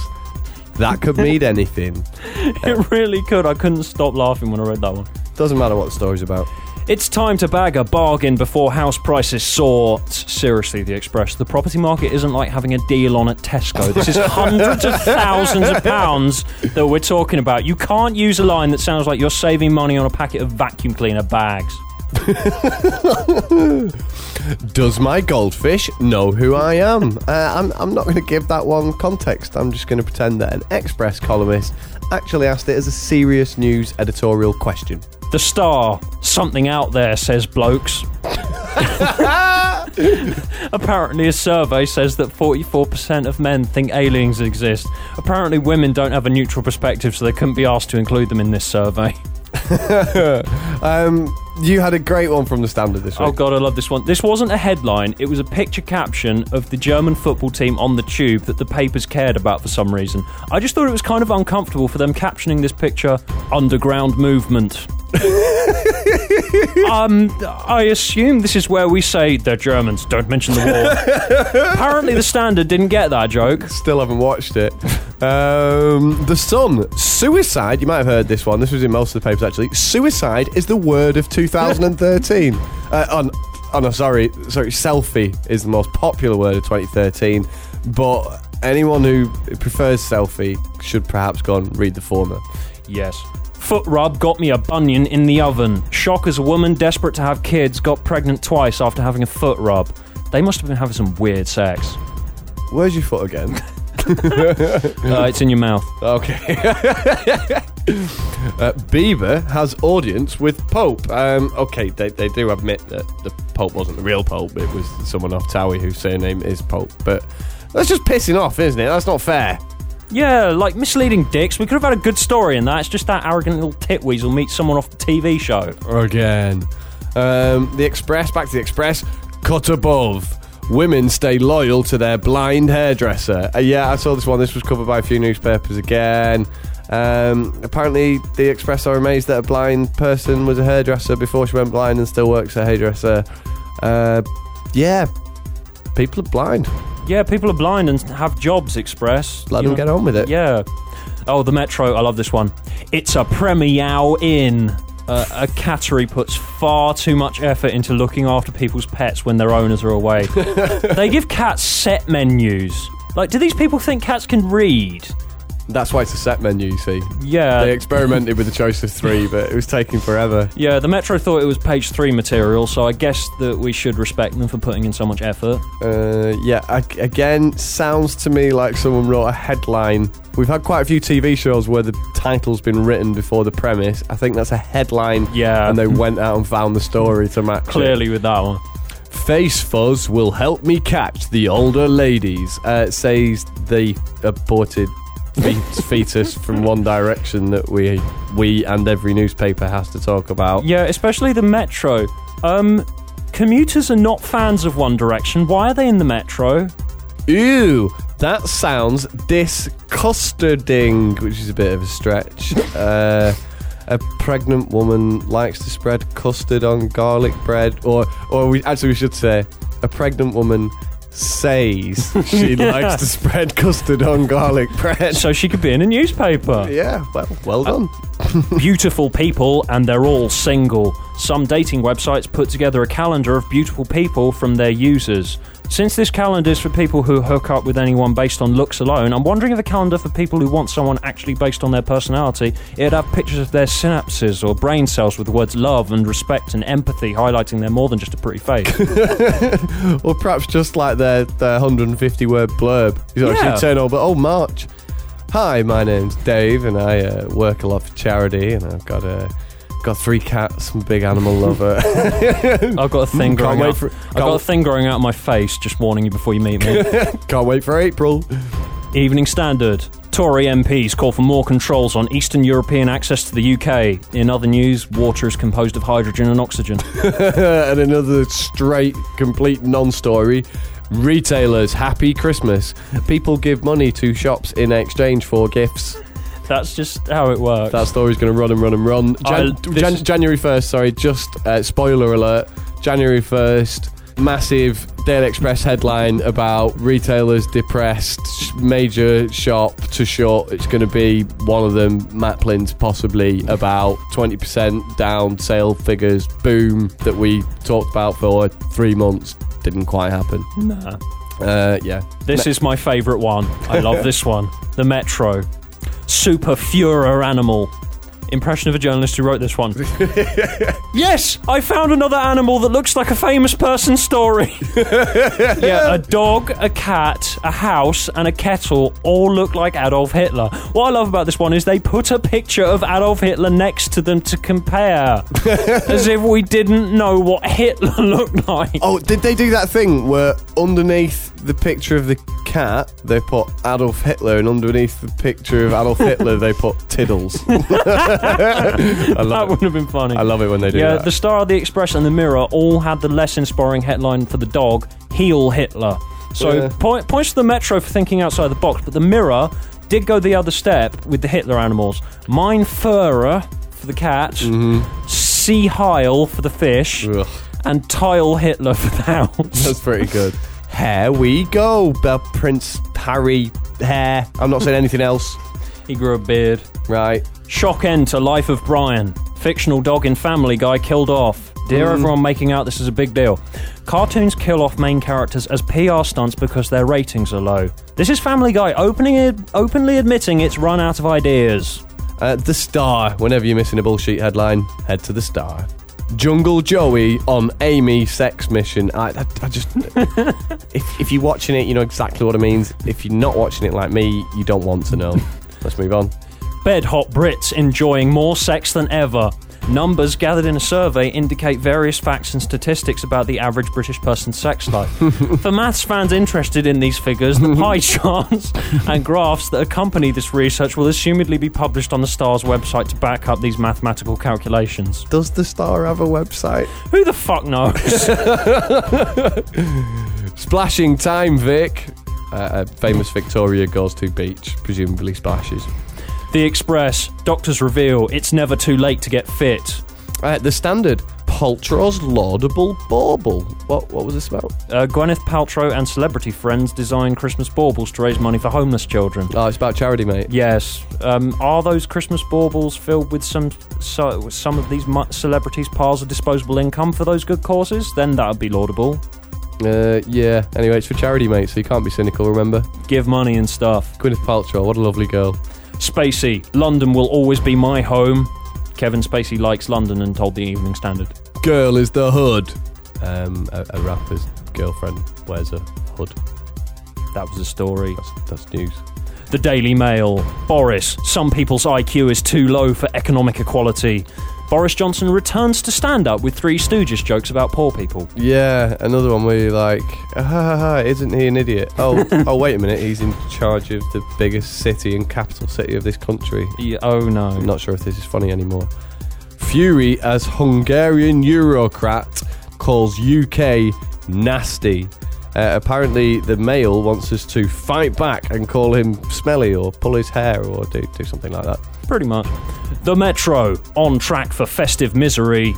S5: that could mean anything.
S3: it uh, really could. I couldn't stop laughing when I read that one.
S5: Doesn't matter what the story's about.
S3: It's time to bag a bargain before house prices soar. Seriously, the Express. The property market isn't like having a deal on at Tesco. This is hundreds of thousands of pounds that we're talking about. You can't use a line that sounds like you're saving money on a packet of vacuum cleaner bags.
S5: Does my goldfish know who I am? Uh, I'm, I'm not going to give that one context. I'm just going to pretend that an Express columnist actually asked it as a serious news editorial question.
S3: The Star. Something out there, says blokes. Apparently, a survey says that 44% of men think aliens exist. Apparently, women don't have a neutral perspective, so they couldn't be asked to include them in this survey.
S5: um, you had a great one from the standard this oh, week.
S3: Oh god, I love this one. This wasn't a headline, it was a picture caption of the German football team on the tube that the papers cared about for some reason. I just thought it was kind of uncomfortable for them captioning this picture underground movement. Um, I assume this is where we say they're Germans, don't mention the war. Apparently, the standard didn't get that joke.
S5: Still haven't watched it. Um, the Sun. Suicide. You might have heard this one. This was in most of the papers actually. Suicide is the word of 2013. uh, on, oh no, sorry, sorry. Selfie is the most popular word of 2013. But anyone who prefers selfie should perhaps go and read the former.
S3: Yes. Foot rub got me a bunion in the oven. Shock as a woman desperate to have kids got pregnant twice after having a foot rub. They must have been having some weird sex.
S5: Where's your foot again?
S3: Uh, it's in your mouth.
S5: okay. Uh, Bieber has audience with Pope. Um, okay, they, they do admit that the Pope wasn't the real Pope. It was someone off Towie whose surname is Pope. But that's just pissing off, isn't it? That's not fair.
S3: Yeah, like misleading dicks. We could have had a good story in that. It's just that arrogant little titweasel meets someone off the TV show.
S5: Again. Um, the Express, back to the Express. Cut above. Women stay loyal to their blind hairdresser. Uh, yeah, I saw this one. This was covered by a few newspapers again. Um, apparently, the Express are amazed that a blind person was a hairdresser before she went blind and still works a hairdresser. Uh, yeah, people are blind.
S3: Yeah, people are blind and have jobs, Express.
S5: Let them
S3: know-
S5: get on with it.
S3: Yeah. Oh, the Metro. I love this one. It's a Premier Inn. Uh, a cattery puts far too much effort into looking after people's pets when their owners are away. they give cats set menus. Like, do these people think cats can read?
S5: That's why it's a set menu, you see.
S3: Yeah.
S5: They experimented with the choice of three, but it was taking forever.
S3: Yeah, the Metro thought it was page three material, so I guess that we should respect them for putting in so much effort.
S5: Uh, yeah, ag- again, sounds to me like someone wrote a headline. We've had quite a few TV shows where the title's been written before the premise. I think that's a headline.
S3: Yeah.
S5: And they went out and found the story to match it.
S3: Clearly, with that one.
S5: Face fuzz will help me catch the older ladies, uh, says the aborted fetus from One Direction that we we and every newspaper has to talk about.
S3: Yeah, especially the Metro. Um, commuters are not fans of One Direction. Why are they in the Metro?
S5: Ew, that sounds disgusting, which is a bit of a stretch. Uh, a pregnant woman likes to spread custard on garlic bread, or, or we actually we should say, a pregnant woman says she likes to spread custard on garlic bread.
S3: So she could be in a newspaper.
S5: Yeah, well, well uh, done.
S3: beautiful people, and they're all single. Some dating websites put together a calendar of beautiful people from their users. Since this calendar is for people who hook up with anyone based on looks alone, I'm wondering if a calendar for people who want someone actually based on their personality, it'd have pictures of their synapses or brain cells with the words love and respect and empathy highlighting they're more than just a pretty face.
S5: or perhaps just like their, their 150 word blurb. You
S3: Yeah.
S5: she'd turn over, oh, March. Hi, my name's Dave, and I uh, work a lot for charity, and I've got uh, got three cats. I'm a big animal lover.
S3: I've got a thing
S5: Can't
S3: growing
S5: wait
S3: out.
S5: for-
S3: I've
S5: can't-
S3: got a thing growing out of my face. Just warning you before you meet me.
S5: Can't wait for April.
S3: Evening Standard. Tory MPs call for more controls on Eastern European access to the UK. In other news, water is composed of hydrogen and oxygen.
S5: and another straight, complete non story. Retailers, happy Christmas. People give money to shops in exchange for gifts.
S3: That's just how it works.
S5: That story's going to run and run and run. Jan-
S3: I- this
S5: Jan- January 1st, sorry, just uh, spoiler alert. January 1st, massive Daily Express headline about retailers depressed, sh- major shop to shut. It's going to be one of them, Maplin's possibly about 20% down sale figures. Boom, that we talked about for three months. Didn't quite happen.
S3: Nah.
S5: Uh, yeah.
S3: This is my favourite one. I love this one. The Metro. Super Furor Animal. Impression of a journalist who wrote this one. yes, I found another animal that looks like a famous person's story. yeah, a dog, a cat, a house, and a kettle all look like Adolf Hitler. What I love about this one is they put a picture of Adolf Hitler next to them to compare, as if we didn't know what Hitler looked like.
S5: Oh, did they do that thing where underneath the picture of the cat they put Adolf Hitler, and underneath the picture of Adolf Hitler they put Tiddles? I
S3: that
S5: love
S3: would
S5: it.
S3: have been funny.
S5: I love it when they do that.
S3: yeah,
S5: that.
S3: the Star, of the Express, and the Mirror all had the less inspiring headline for the dog, "Heal Hitler." So
S5: Yeah.
S3: point, points to the Metro for thinking outside the box, but the Mirror did go the other step with the Hitler animals. Mine Furrer for the cat,
S5: Mm-hmm.
S3: Sea Heil for the fish,
S5: Ugh,
S3: and Tile Hitler for the house.
S5: that's pretty good. Here we go, Bell Prince Harry. Hair. I'm not saying anything else.
S3: he grew a beard.
S5: Right.
S3: Shock end to Life of Brian. Fictional dog in Family Guy killed off. Dear everyone making out this is a big deal. Cartoons kill off main characters as PR stunts because their ratings are low. This is Family Guy opening openly admitting it's run out of ideas.
S5: Uh, the Star. Whenever you're missing a bullshit headline, head to the Star. Jungle Joey on Amy sex mission. I, I, I just, if, if you're watching it, you know exactly what it means. If you're not watching it like me, you don't want to know. Let's move on.
S3: Bed hot Brits enjoying more sex than ever. Numbers gathered in a survey indicate various facts and statistics about the average British person's sex life. For maths fans interested in these figures, the pie charts and graphs that accompany this research will assumedly be published on the Star's website to back up these mathematical calculations.
S5: Does the Star have a website?
S3: Who the fuck knows?
S5: Splashing time, Vic. Uh, a famous Victoria goes to beach, presumably splashes.
S3: The Express. Doctors reveal it's never too late to get fit.
S5: Uh, the Standard. Paltrow's laudable bauble. What? What was this about?
S3: Uh, Gwyneth Paltrow and celebrity friends design Christmas baubles to raise money for homeless children.
S5: Oh, it's about charity, mate.
S3: Yes. Um, are those Christmas baubles filled with some so, some of these mu- celebrities' piles of disposable income for those good causes? Then that would be laudable.
S5: Uh, yeah. Anyway, it's for charity, mate. So you can't be cynical. Remember,
S3: Give money and stuff.
S5: Gwyneth Paltrow. What a lovely girl.
S3: Spacey, London will always be my home. Kevin Spacey likes London and told the Evening Standard.
S5: Girl is the hood. Um, a, a rapper's girlfriend wears a hood.
S3: That was a story.
S5: That's, that's news.
S3: The Daily Mail. Boris, some people's IQ is too low for economic equality. Boris Johnson returns to stand up with Three Stooges jokes about poor people.
S5: Yeah, another one where you're like, ah, ha, ha, ha, isn't he an idiot? Oh, oh, wait a minute. He's in charge of the biggest city and capital city of this country.
S3: Yeah, oh no.
S5: I'm not sure if this is funny anymore. Fury as Hungarian Eurocrat calls UK nasty. Uh, apparently, the Mail wants us to fight back and call him smelly or pull his hair or do, do something like that.
S3: Pretty much. The Metro, on track for festive misery.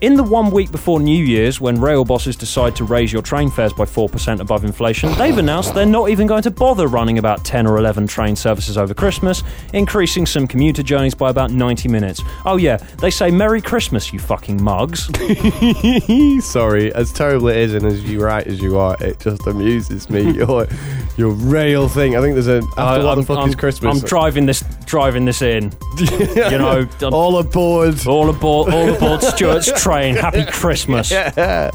S3: In the one week before New Year's, when rail bosses decide to raise your train fares by 4% above inflation, they've announced they're not even going to bother running about 10 or 11 train services over Christmas, increasing some commuter journeys by about 90 minutes. Oh, yeah, they say Merry Christmas, you fucking mugs.
S5: Sorry, as terrible it is, and as you right as you are, it just amuses me. your your rail thing. I think there's a after
S3: I-
S5: what
S3: I'm,
S5: the fuck
S3: I'm-
S5: is Christmas?
S3: I'm driving this, driving this in. You know, I'm-
S5: all aboard.
S3: all aboard, all aboard Stuart's train. Happy Christmas. yeah.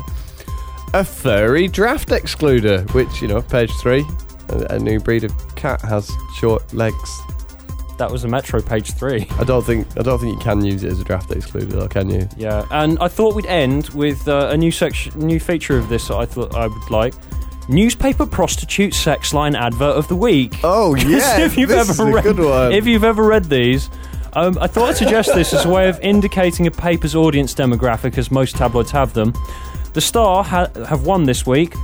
S5: a furry draft excluder, which you know, page three, a, a new breed of cat has short legs.
S3: That was a Metro page three.
S5: I don't think I don't think you can use it as a draft excluder, though, can you?
S3: Yeah, and I thought we'd end with uh, a new section, new feature of this. that I thought I would like newspaper prostitute sex line advert of the week.
S5: Oh yeah,
S3: if you've
S5: this
S3: ever
S5: is a
S3: read,
S5: good one.
S3: if you've ever read these. Um, I thought I'd suggest this as a way of indicating a paper's audience demographic, as most tabloids have them. The Star ha- have won this week.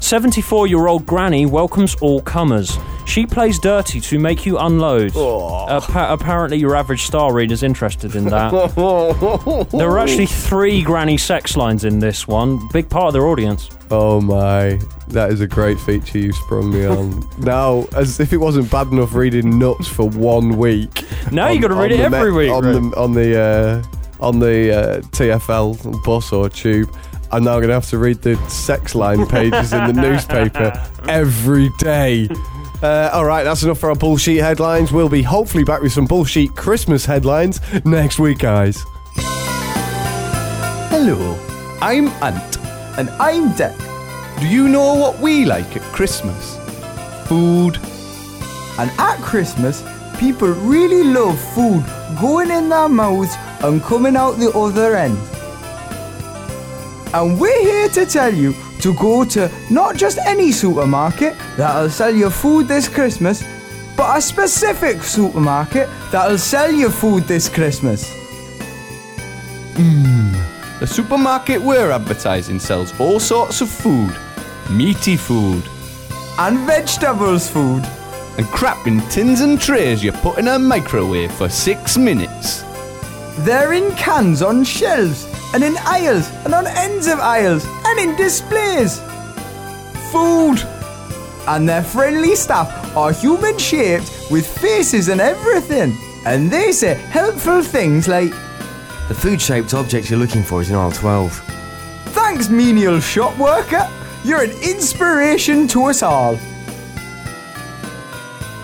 S3: 74 year old Granny welcomes all comers. She plays dirty to make you unload. Appa- apparently, your average Star reader's interested in that. There were actually three granny sex lines in this one. Big part of their audience.
S5: Oh my, that is a great feature you sprung me on. now, as if it wasn't bad enough reading nuts for one week.
S3: Now you
S5: on-
S3: got to read it every
S5: me-
S3: week.
S5: on
S3: right?
S5: the on the uh, on the uh, TFL bus or tube. I'm now going to have to read the sex line pages in the newspaper every day. Uh, all right, that's enough for our bullshit headlines. We'll be hopefully back with some bullshit Christmas headlines next week, guys.
S9: Hello, I'm Ant.
S7: And I'm Dick.
S9: Do you know what we like at Christmas? Food.
S7: And at Christmas, people really love food going in their mouths and coming out the other end. And we're here to tell you to go to not just any supermarket that'll sell you food this Christmas, but a specific supermarket that'll sell you food this Christmas.
S9: Hmm, the supermarket we're advertising sells all sorts of food. Meaty food.
S7: And vegetables food.
S9: And crap in tins and trays you put in a microwave for six minutes.
S7: They're in cans on shelves and in aisles and on ends of aisles and in displays. Food. And their friendly staff are human shaped with faces and everything. And they say helpful things like,
S6: The food shaped object you're looking for is in aisle 12.
S7: Thanks, menial shop worker. You're an inspiration to us all.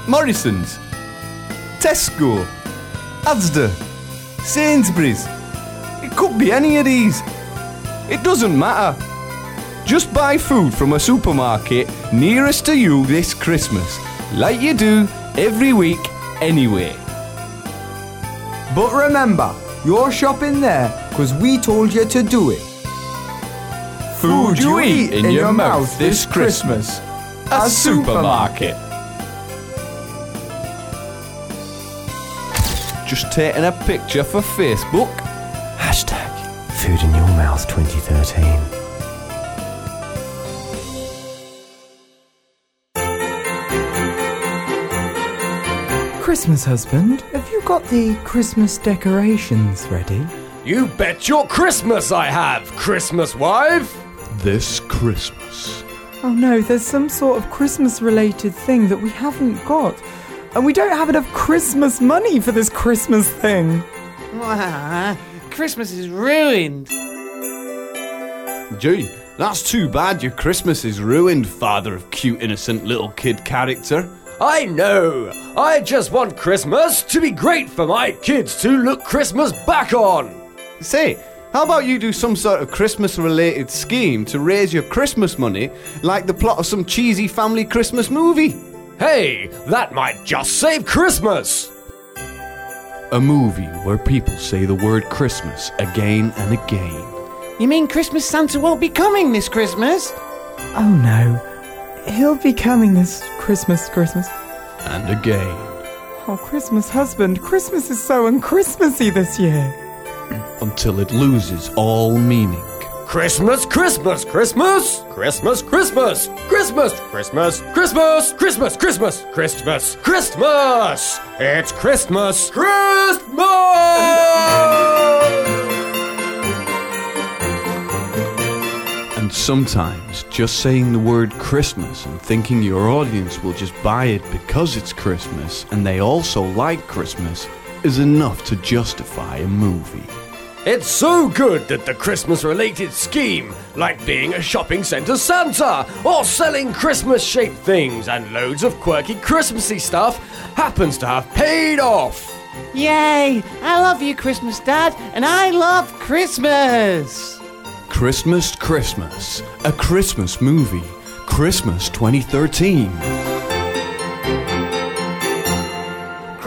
S9: Morrison's. Tesco. Asda. Sainsbury's. It could be any of these. It doesn't matter. Just buy food from a supermarket nearest to you this Christmas, like you do every week anyway.
S7: But remember, you're shopping there because we told you to do it. Food you eat in your mouth this Christmas. A supermarket.
S10: Just taking a picture for Facebook.
S6: Hashtag Food in Your Mouth 2013.
S7: Christmas husband, have you got the Christmas decorations ready?
S6: You bet your Christmas I have, Christmas wife!
S10: This Christmas.
S7: Oh no, there's some sort of Christmas related thing that we haven't got. And we don't have enough Christmas money for this Christmas thing.
S11: Christmas is ruined.
S10: Gee, that's too bad your Christmas is ruined, father of cute, innocent little kid character.
S6: I know! I just want Christmas to be great for my kids to look Christmas back on!
S10: Say, how about you do some sort of Christmas related scheme to raise your Christmas money like the plot of some cheesy family Christmas movie?
S6: Hey, that might just save Christmas!
S10: A movie where people say the word Christmas again and again.
S11: You mean Christmas Santa won't be coming this Christmas?
S7: Oh no. He'll be coming this Christmas, Christmas.
S10: And again.
S7: Oh, Christmas husband, Christmas is so unchristmassy this year.
S10: Until it loses all meaning.
S6: Christmas, Christmas, Christmas, Christmas, Christmas, Christmas, Christmas, Christmas, Christmas, Christmas, Christmas, Christmas. It's Christmas, Christmas.
S10: And sometimes just saying the word Christmas and thinking your audience will just buy it because it's Christmas and they also like Christmas is enough to justify a movie.
S6: It's so good that the Christmas related scheme, like being a shopping centre Santa or selling Christmas shaped things and loads of quirky Christmassy stuff, happens to have paid off.
S11: Yay! I love you, Christmas Dad, and I love Christmas!
S10: Christmas Christmas, a Christmas movie, Christmas 2013.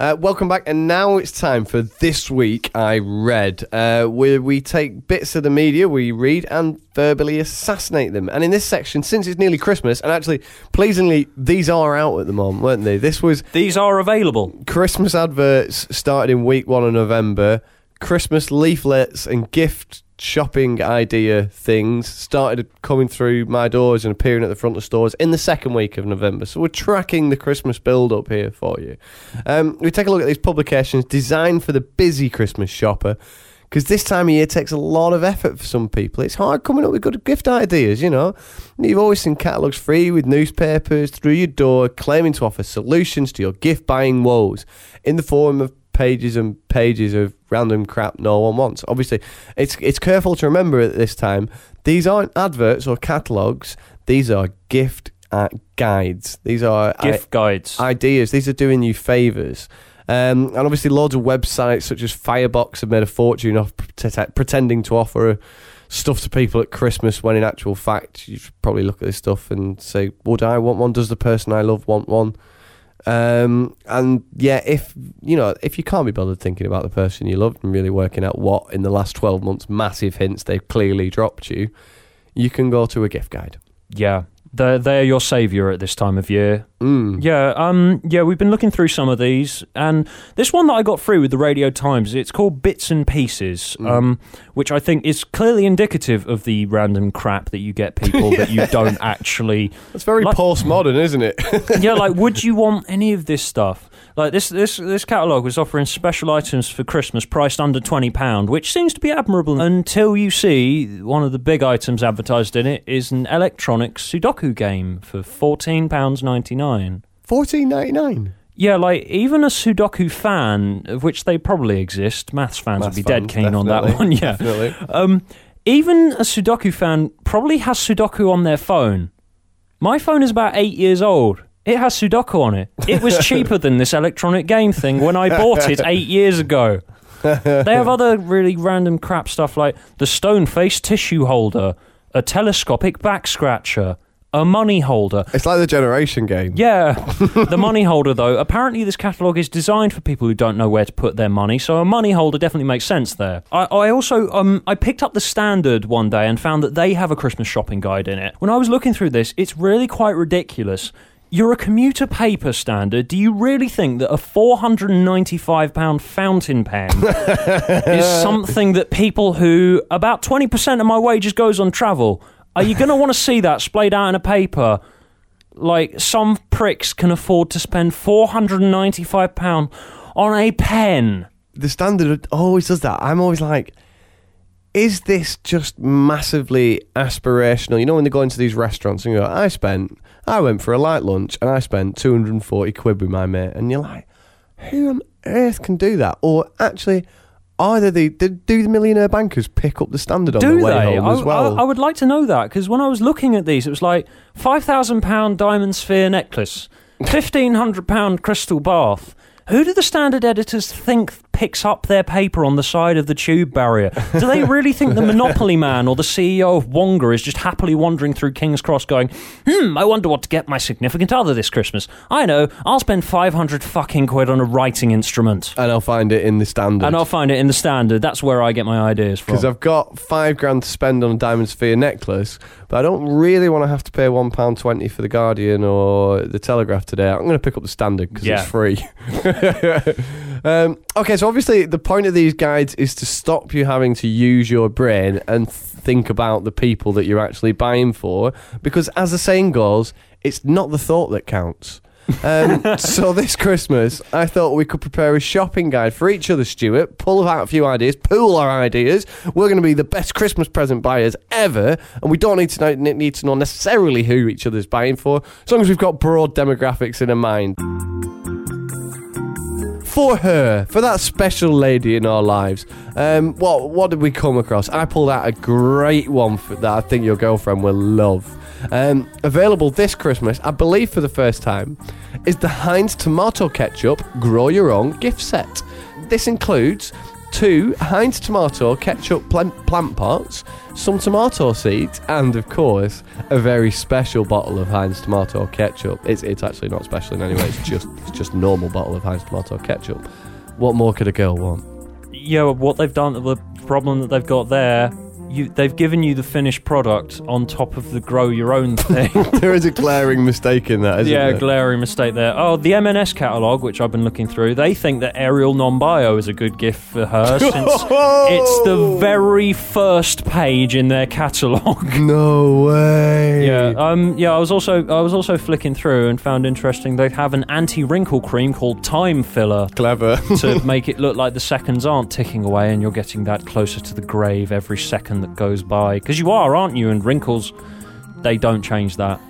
S5: Uh, welcome back, and now it's time for this week I read, uh, where we take bits of the media we read and verbally assassinate them. And in this section, since it's nearly Christmas, and actually, pleasingly, these are out at the moment, weren't they? This was
S3: These are available.
S5: Christmas adverts started in week one of November. Christmas leaflets and gift shopping idea things started coming through my doors and appearing at the front of stores in the second week of November. So we're tracking the Christmas build up here for you. Um, we take a look at these publications designed for the busy Christmas shopper. Because this time of year takes a lot of effort for some people. It's hard coming up with good gift ideas, you know. You've always seen catalogues free with newspapers through your door claiming to offer solutions to your gift buying woes in the form of pages and pages of random crap no one wants. Obviously, it's it's careful to remember at this time these aren't adverts or catalogues. These are gift uh, guides. These are
S3: Gift guides.
S5: ideas. These are doing you favors. Um, and obviously, loads of websites such as Firebox have made a fortune off pret- pretending to offer stuff to people at Christmas when, in actual fact, you should probably look at this stuff and say, "Would I want one? Does the person I love want one?" Um, and yeah, if you know, if you can't be bothered thinking about the person you love and really working out what in the last twelve months massive hints they've clearly dropped you, you can go to a gift guide.
S3: Yeah, they're they're your savior at this time of year.
S5: Mm.
S3: Yeah, um, yeah, we've been looking through some of these, and this one that I got through with the Radio Times, it's called Bits and Pieces, um, which I think is clearly indicative of the random crap that you get people that you don't actually.
S5: That's very
S3: Like-
S5: postmodern, isn't it?
S3: Yeah, like, would you want any of this stuff? Like this, this, this catalog was offering special items for Christmas priced under twenty pound, which seems to be admirable until you see one of the big items advertised in it is an electronic Sudoku game for fourteen pounds ninety nine.
S5: Fourteen ninety nine.
S3: Yeah, like even a Sudoku fan, of which they probably exist, maths fans
S5: Maths
S3: would be dead
S5: fans,
S3: keen on that
S5: definitely,
S3: one. Yeah,
S5: definitely.
S3: um, even a Sudoku fan probably has Sudoku on their phone. My phone is about eight years old. It has Sudoku on it. It was cheaper than this electronic game thing when I bought it eight years ago. They have other really random crap stuff like the stone face tissue holder, a telescopic back scratcher, a money holder.
S5: It's like the generation game.
S3: Yeah, the money holder though. Apparently, this catalog is designed for people who don't know where to put their money, so a money holder definitely makes sense there. I, I also um I picked up the standard one day and found that they have a Christmas shopping guide in it. When I was looking through this, it's really quite ridiculous. You're a commuter paper standard. Do you really think that a £495 fountain pen is something that people who about 20% of my wages goes on travel are you going to want to see that splayed out in a paper like some pricks can afford to spend 495 pound on a pen
S5: The standard always does that. I'm always like, is this just massively aspirational? You know, when they go into these restaurants and you go, I spent, I went for a light lunch and I spent 240 quid with my mate. And you're like, who on earth can do that? Or actually, either the, do do the millionaire bankers pick up the standard on
S3: do
S5: the way
S3: they
S5: home
S3: I,
S5: as well?
S3: I, I would like to know that because when i was looking at these it was like 5000 pound diamond sphere necklace 1500 pound crystal bath who do the standard editors think picks up their paper on the side of the tube barrier? Do they really think the Monopoly man or the CEO of Wonga is just happily wandering through King's Cross going, hmm, I wonder what to get my significant other this Christmas? I know, I'll spend 500 fucking quid on a writing instrument.
S5: and I'll find it in the standard.
S3: And I'll find it in the standard. That's where I get my ideas from.
S5: because I've got five grand to spend on a diamond sphere necklace, but I don't really want to have to pay one pound twenty for the Guardian or the Telegraph today. I'm going to pick up the Standard because
S3: Yeah.
S5: it's free. um, okay, so obviously the point of these guides is to stop you having to use your brain and think about the people that you're actually buying for, because as the saying goes, it's not the thought that counts. Um, so this Christmas, I thought we could prepare a shopping guide for each other, Stuart. Pull out a few ideas, pool our ideas. We're going to be the best Christmas present buyers ever, and we don't need to know, need to know necessarily who each other's buying for, as long as we've got broad demographics in mind. For her, for that special lady in our lives, um, what what did we come across? I pulled out a great one for, that I think your girlfriend will love. Um, available this Christmas, I believe for the first time, is the Heinz Tomato Ketchup Grow Your Own gift set. This includes two Heinz Tomato Ketchup plant, plant pots, some tomato seeds, and of course, a very special bottle of Heinz Tomato Ketchup. It's, it's actually not special in any way, it's just, it's just normal bottle of Heinz Tomato Ketchup. What more could a girl want?
S3: yeah, what they've done, the problem that they've got there, you, they've given you the finished product on top of the grow your own thing.
S5: there is a glaring mistake in that, isn't
S3: yeah,
S5: there?
S3: glaring mistake there. Oh, the M&S catalogue, which I've been looking through, they think that Ariel non-bio is a good gift for her since it's the very first page in their catalogue.
S5: No way.
S3: Yeah, um, yeah. I was also I was also flicking through and found interesting they have an anti-wrinkle cream called Time Filler
S5: Clever.
S3: to make it look like the seconds aren't ticking away and you're getting that closer to the grave every second that goes by. Because you are, aren't you? And wrinkles, they don't change that.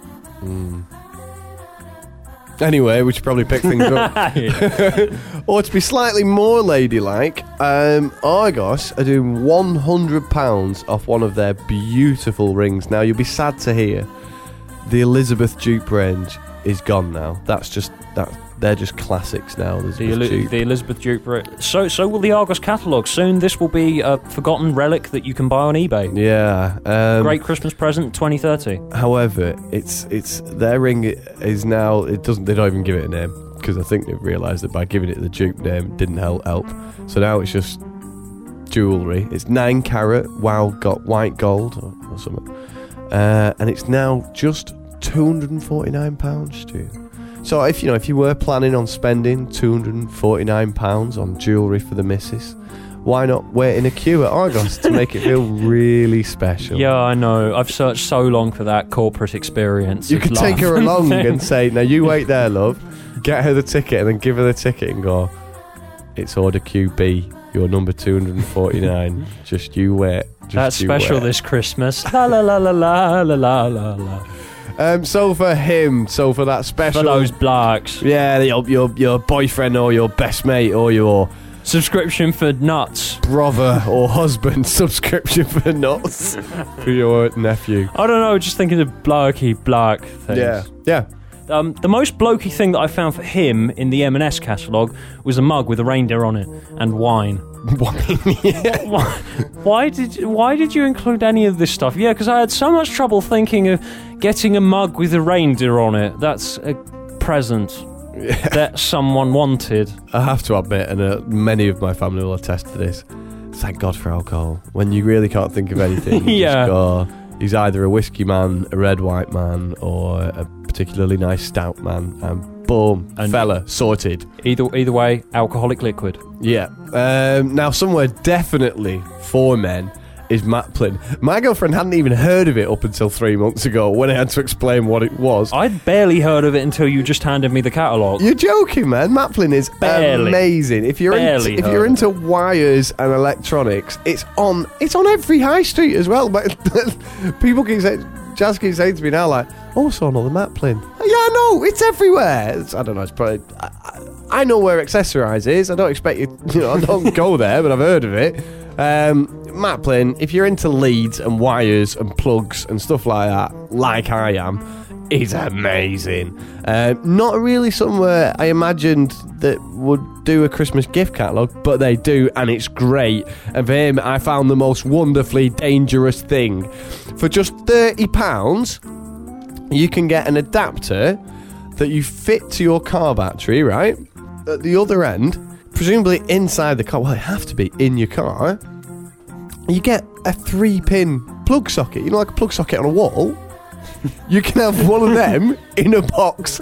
S5: Anyway, we should probably pick things up. or to be slightly more ladylike, um, Argos are doing £100 off one of their beautiful rings. Now, you'll be sad to hear the Elizabeth dupe range is gone now. That's just, that. They're just classics now.
S3: The,
S5: Elizabeth
S3: Eli-
S5: dupe.
S3: the Elizabeth Duke. So, so will the Argos catalogue. Soon, this will be a forgotten relic that you can buy on eBay.
S5: yeah. Um,
S3: Great Christmas present, 2030.
S5: However, it's it's their ring is now it doesn't they don't even give it a name because I think they've realised that by giving it the dupe name didn't help help. So now it's just jewellery. It's nine carat wow got white gold or, or something, uh, and it's now just two hundred and forty nine pounds, Stu. So if you know if you were planning on spending two hundred and forty nine pounds on jewellery for the missus, why not wait in a queue at Argos to make it feel really special?
S3: Yeah, I know. I've searched so long for that corporate experience.
S5: You could take her along and, say, "Now you wait there, love. Get her the ticket, and then give her the ticket and go. It's order QB. Your number two hundred and forty nine. Just you wait. Just
S3: That's
S5: you
S3: special
S5: wait.
S3: this Christmas. La la la la la la la la.
S5: Um, so for him, so for that special,
S3: For those blacks.
S5: yeah, your your your boyfriend or your best mate or your
S3: Subscription for nuts.
S5: brother or husband subscription for nuts for your nephew.
S3: I don't know, just thinking of blacky black things.
S5: Yeah, yeah.
S3: Um, the most blokey thing that I found for him in the M&S catalogue was a mug with a reindeer on it and wine. Why, why did why did you include any of this stuff? Yeah, because I had so much trouble thinking of getting a mug with a reindeer on it. That's a present that someone wanted.
S5: I have to admit, and uh, many of my family will attest to this. Thank God for alcohol. When you really can't think of anything, you
S3: Yeah.
S5: just go, he's either a whiskey man, a red white man, or a particularly nice stout man, and boom,
S3: And-
S5: fella sorted.
S3: Either either way, alcoholic liquid.
S5: Yeah. Um, now, somewhere definitely for men is Maplin. My girlfriend hadn't even heard of it up until three months ago when I had to explain what it was.
S3: I'd barely heard of it until you just handed me the catalogue.
S5: You're joking, man. Maplin is
S3: Barely.
S5: amazing. If you're
S3: Barely
S5: into, if you're into wires and electronics, it's on it's on every high street as well. But people keep saying, Jazz keeps saying to me now, like, "Oh, I saw another Maplin." Yeah, no, it's everywhere. It's, I don't know. It's probably. I, I- I know where Accessorize is. I don't expect you. You know, I don't go there, but I've heard of it. Um, Maplin. If you're into leads and wires and plugs and stuff like that, like I am, is amazing. Uh, not really somewhere I imagined that would do a Christmas gift catalogue, but they do, and it's great. And for him, I found the most wonderfully dangerous thing. For just £30, you can get an adapter that you fit to your car battery, right? At the other end, presumably inside the car, well, it have to be in your car. You get a three pin plug socket, you know, like a plug socket on a wall. You can have one of them in a box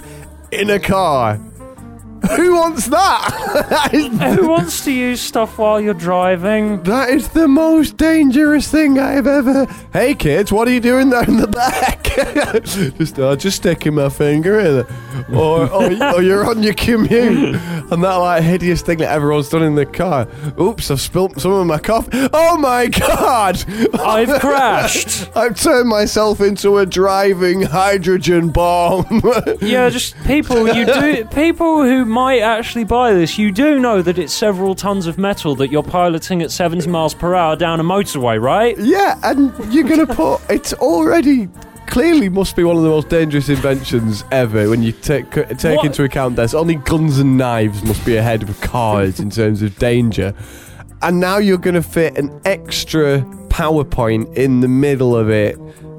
S5: in a car. Who wants that?
S3: Who wants to use stuff while you're driving?
S5: that is the most dangerous thing I've ever. Hey kids, what are you doing there in the back? just, uh, just sticking my finger in it. Or, or, or you're on your commute and that like hideous thing that everyone's done in the car. Oops, I've spilt some of my coffee. Oh my god!
S3: I've crashed.
S5: I've turned myself into a driving hydrogen bomb.
S3: Yeah, just people you do people who might actually buy this, you do know that it's several tons of metal that you're piloting at 70 miles per hour down a motorway, right?
S5: Yeah, and you're gonna put it's already clearly must be one of the most dangerous inventions ever when you take take
S3: What?
S5: into account there's only guns and knives must be ahead of cars in terms of danger. And now you're gonna fit an extra PowerPoint in the middle of it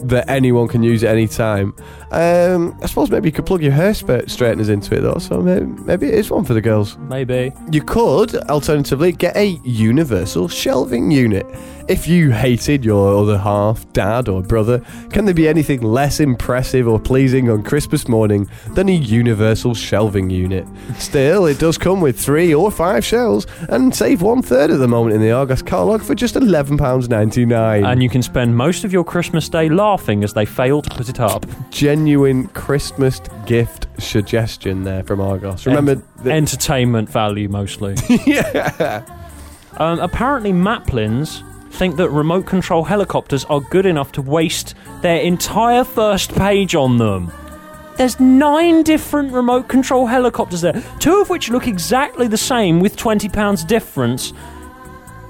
S5: that anyone can use at any time. Um, I suppose maybe you could plug your hair spa- straighteners into it though, so maybe, maybe it is one for the girls.
S3: Maybe.
S5: You could, alternatively, get a universal shelving unit. If you hated your other half, dad or brother, can there be anything less impressive or pleasing on Christmas morning than a universal shelving unit? Still, it does come with three or five shelves and save one third at the moment in the Argos catalogue for just £11.99.
S3: And you can spend most of your Christmas day laughing as they fail to put it up.
S5: Genuine Christmas gift suggestion there from Argos. Remember, that-
S3: Entertainment value mostly.
S5: yeah.
S3: Um, apparently, Maplins think that remote control helicopters are good enough to waste their entire first page on them. There's nine different remote control helicopters there, two of which look exactly the same with £20 difference.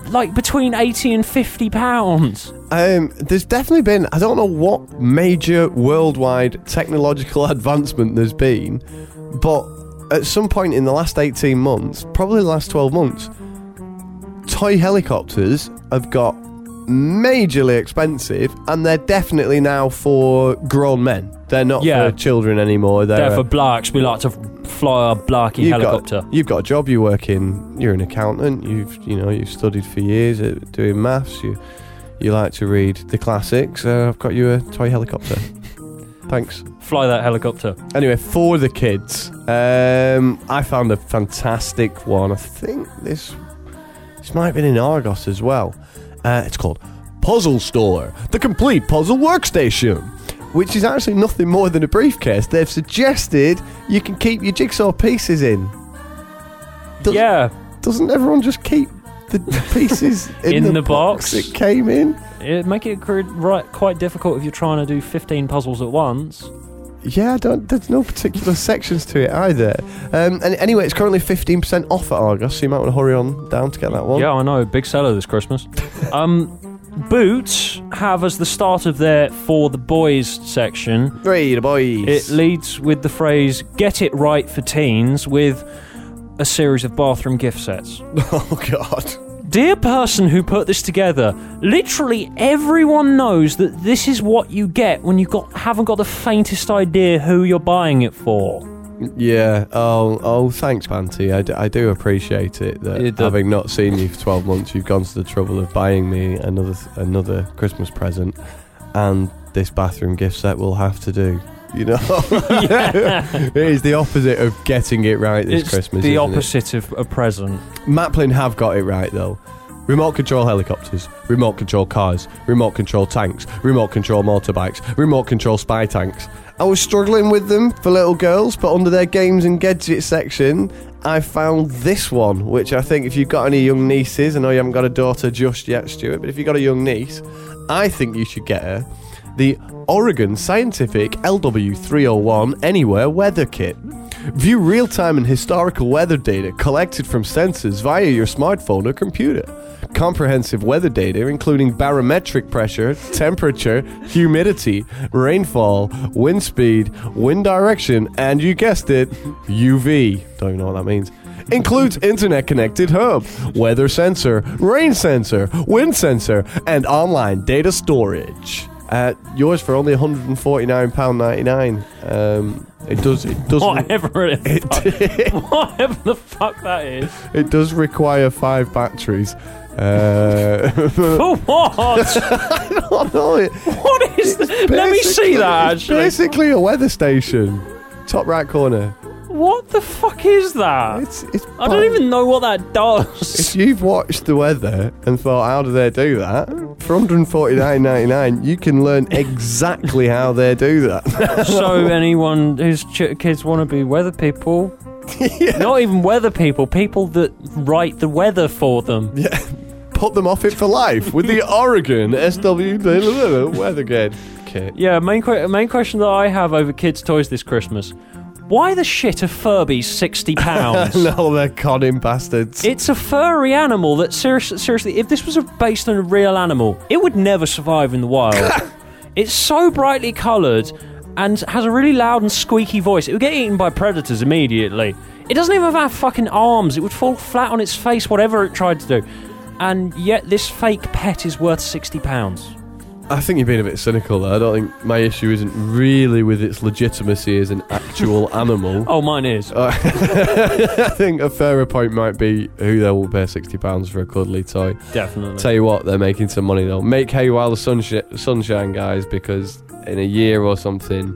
S3: Like between 80 and 50 pounds.
S5: Um, there's definitely been, I don't know what major worldwide technological advancement there's been, but at some point in the last 18 months, probably the last 12 months, toy helicopters have got majorly expensive and they're definitely now for grown men. They're not
S3: Yeah.
S5: for children anymore. They're,
S3: They're for blacks. We like to fly a blacky
S5: you've
S3: helicopter.
S5: Got, you've got a job. You work in. You're an accountant. You've you know you've studied for years at doing maths. You you like to read the classics. Uh, I've got you a toy helicopter. Thanks.
S3: Fly that helicopter.
S5: Anyway, for the kids, um, I found a fantastic one. I think this this might have been in Argos as well. Uh, it's called Puzzle Store, the complete puzzle workstation, which is actually nothing more than a briefcase. They've suggested you can keep your jigsaw pieces in. Does-
S3: yeah.
S5: Doesn't everyone just keep the pieces in,
S3: In
S5: the,
S3: the box?
S5: it came in?
S3: It'd make it right, quite difficult if you're trying to do 15 puzzles at once.
S5: Yeah, I don't, there's no particular sections to it either. Um, and anyway, it's currently 15% off at Argos, so you might want to hurry on down to get that one.
S3: Yeah, I know. Big seller this Christmas. um, Boots have as the start of their For the Boys section.
S5: Three, the boys.
S3: It leads with the phrase "Get it right for teens" with a series of bathroom gift sets.
S5: oh, God.
S3: Dear person who put this together, literally everyone knows that this is what you get when you got haven't got the faintest idea who you're buying it for.
S5: Yeah. Oh, oh. Thanks, Banty. I, d- I do appreciate it that
S3: the-
S5: having not seen you for twelve months, you've gone to the trouble of buying me another another Christmas present, and this bathroom gift set will have to do. You know, it is the opposite of getting it right this
S3: it's
S5: Christmas.
S3: the opposite of a present.
S5: Maplin have got it right though. Remote control helicopters, remote control cars, remote control tanks, remote control motorbikes, remote control spy tanks. I was struggling with them for little girls, but under their games and gadgets section, I found this one, which I think if you've got any young nieces, I know you haven't got a daughter just yet, Stuart, but if you've got a young niece, I think you should get her the Oregon Scientific LW301 Anywhere Weather Kit. View real time and historical weather data collected from sensors via your smartphone or computer. Comprehensive weather data, including barometric pressure, temperature, humidity, rainfall, wind speed, wind direction, and you guessed it, UV. Don't even know what that means. Includes internet connected hub, weather sensor, rain sensor, wind sensor, and online data storage. Uh, yours for only £149.99. Um, it does. It does.
S3: Whatever it is. Whatever the fuck that is.
S5: it does require five batteries. Uh,
S3: For what?
S5: oh no! It,
S3: what is this? Let me
S5: basically-
S3: see that
S5: it's
S3: actually.
S5: basically a weather station. Top right corner.
S3: What the fuck is that?
S5: It's. it's
S3: I don't even know what that does.
S5: If you've watched the weather and thought, how do they do that? For 149.99, you can learn exactly how they do that.
S3: so anyone whose ch- kids want to be weather people, not even weather people, people that write the weather for them.
S5: Yeah. Put them off it for life with the Oregon SW weather kit. kit.
S3: Yeah, main que- main question that I have over kids' toys this Christmas: Why the shit are Furbies sixty pounds?
S5: no, they're conning bastards.
S3: It's a furry animal that seriously, seriously, if this was a, based on a real animal, it would never survive in the wild. it's so brightly coloured and has a really loud and squeaky voice. It would get eaten by predators immediately. It doesn't even have fucking arms. It would fall flat on its face, whatever it tried to do. And yet, this fake pet is worth sixty pounds.
S5: I think you're being a bit cynical there. I don't think my issue isn't really with its legitimacy as an actual animal.
S3: Oh, mine is.
S5: Uh, I think a fairer point might be who they will pay sixty pounds for a cuddly toy.
S3: Definitely.
S5: Tell you what, they're making some money though. Make hay while the sun sh- sunshine, guys, because in a year or something,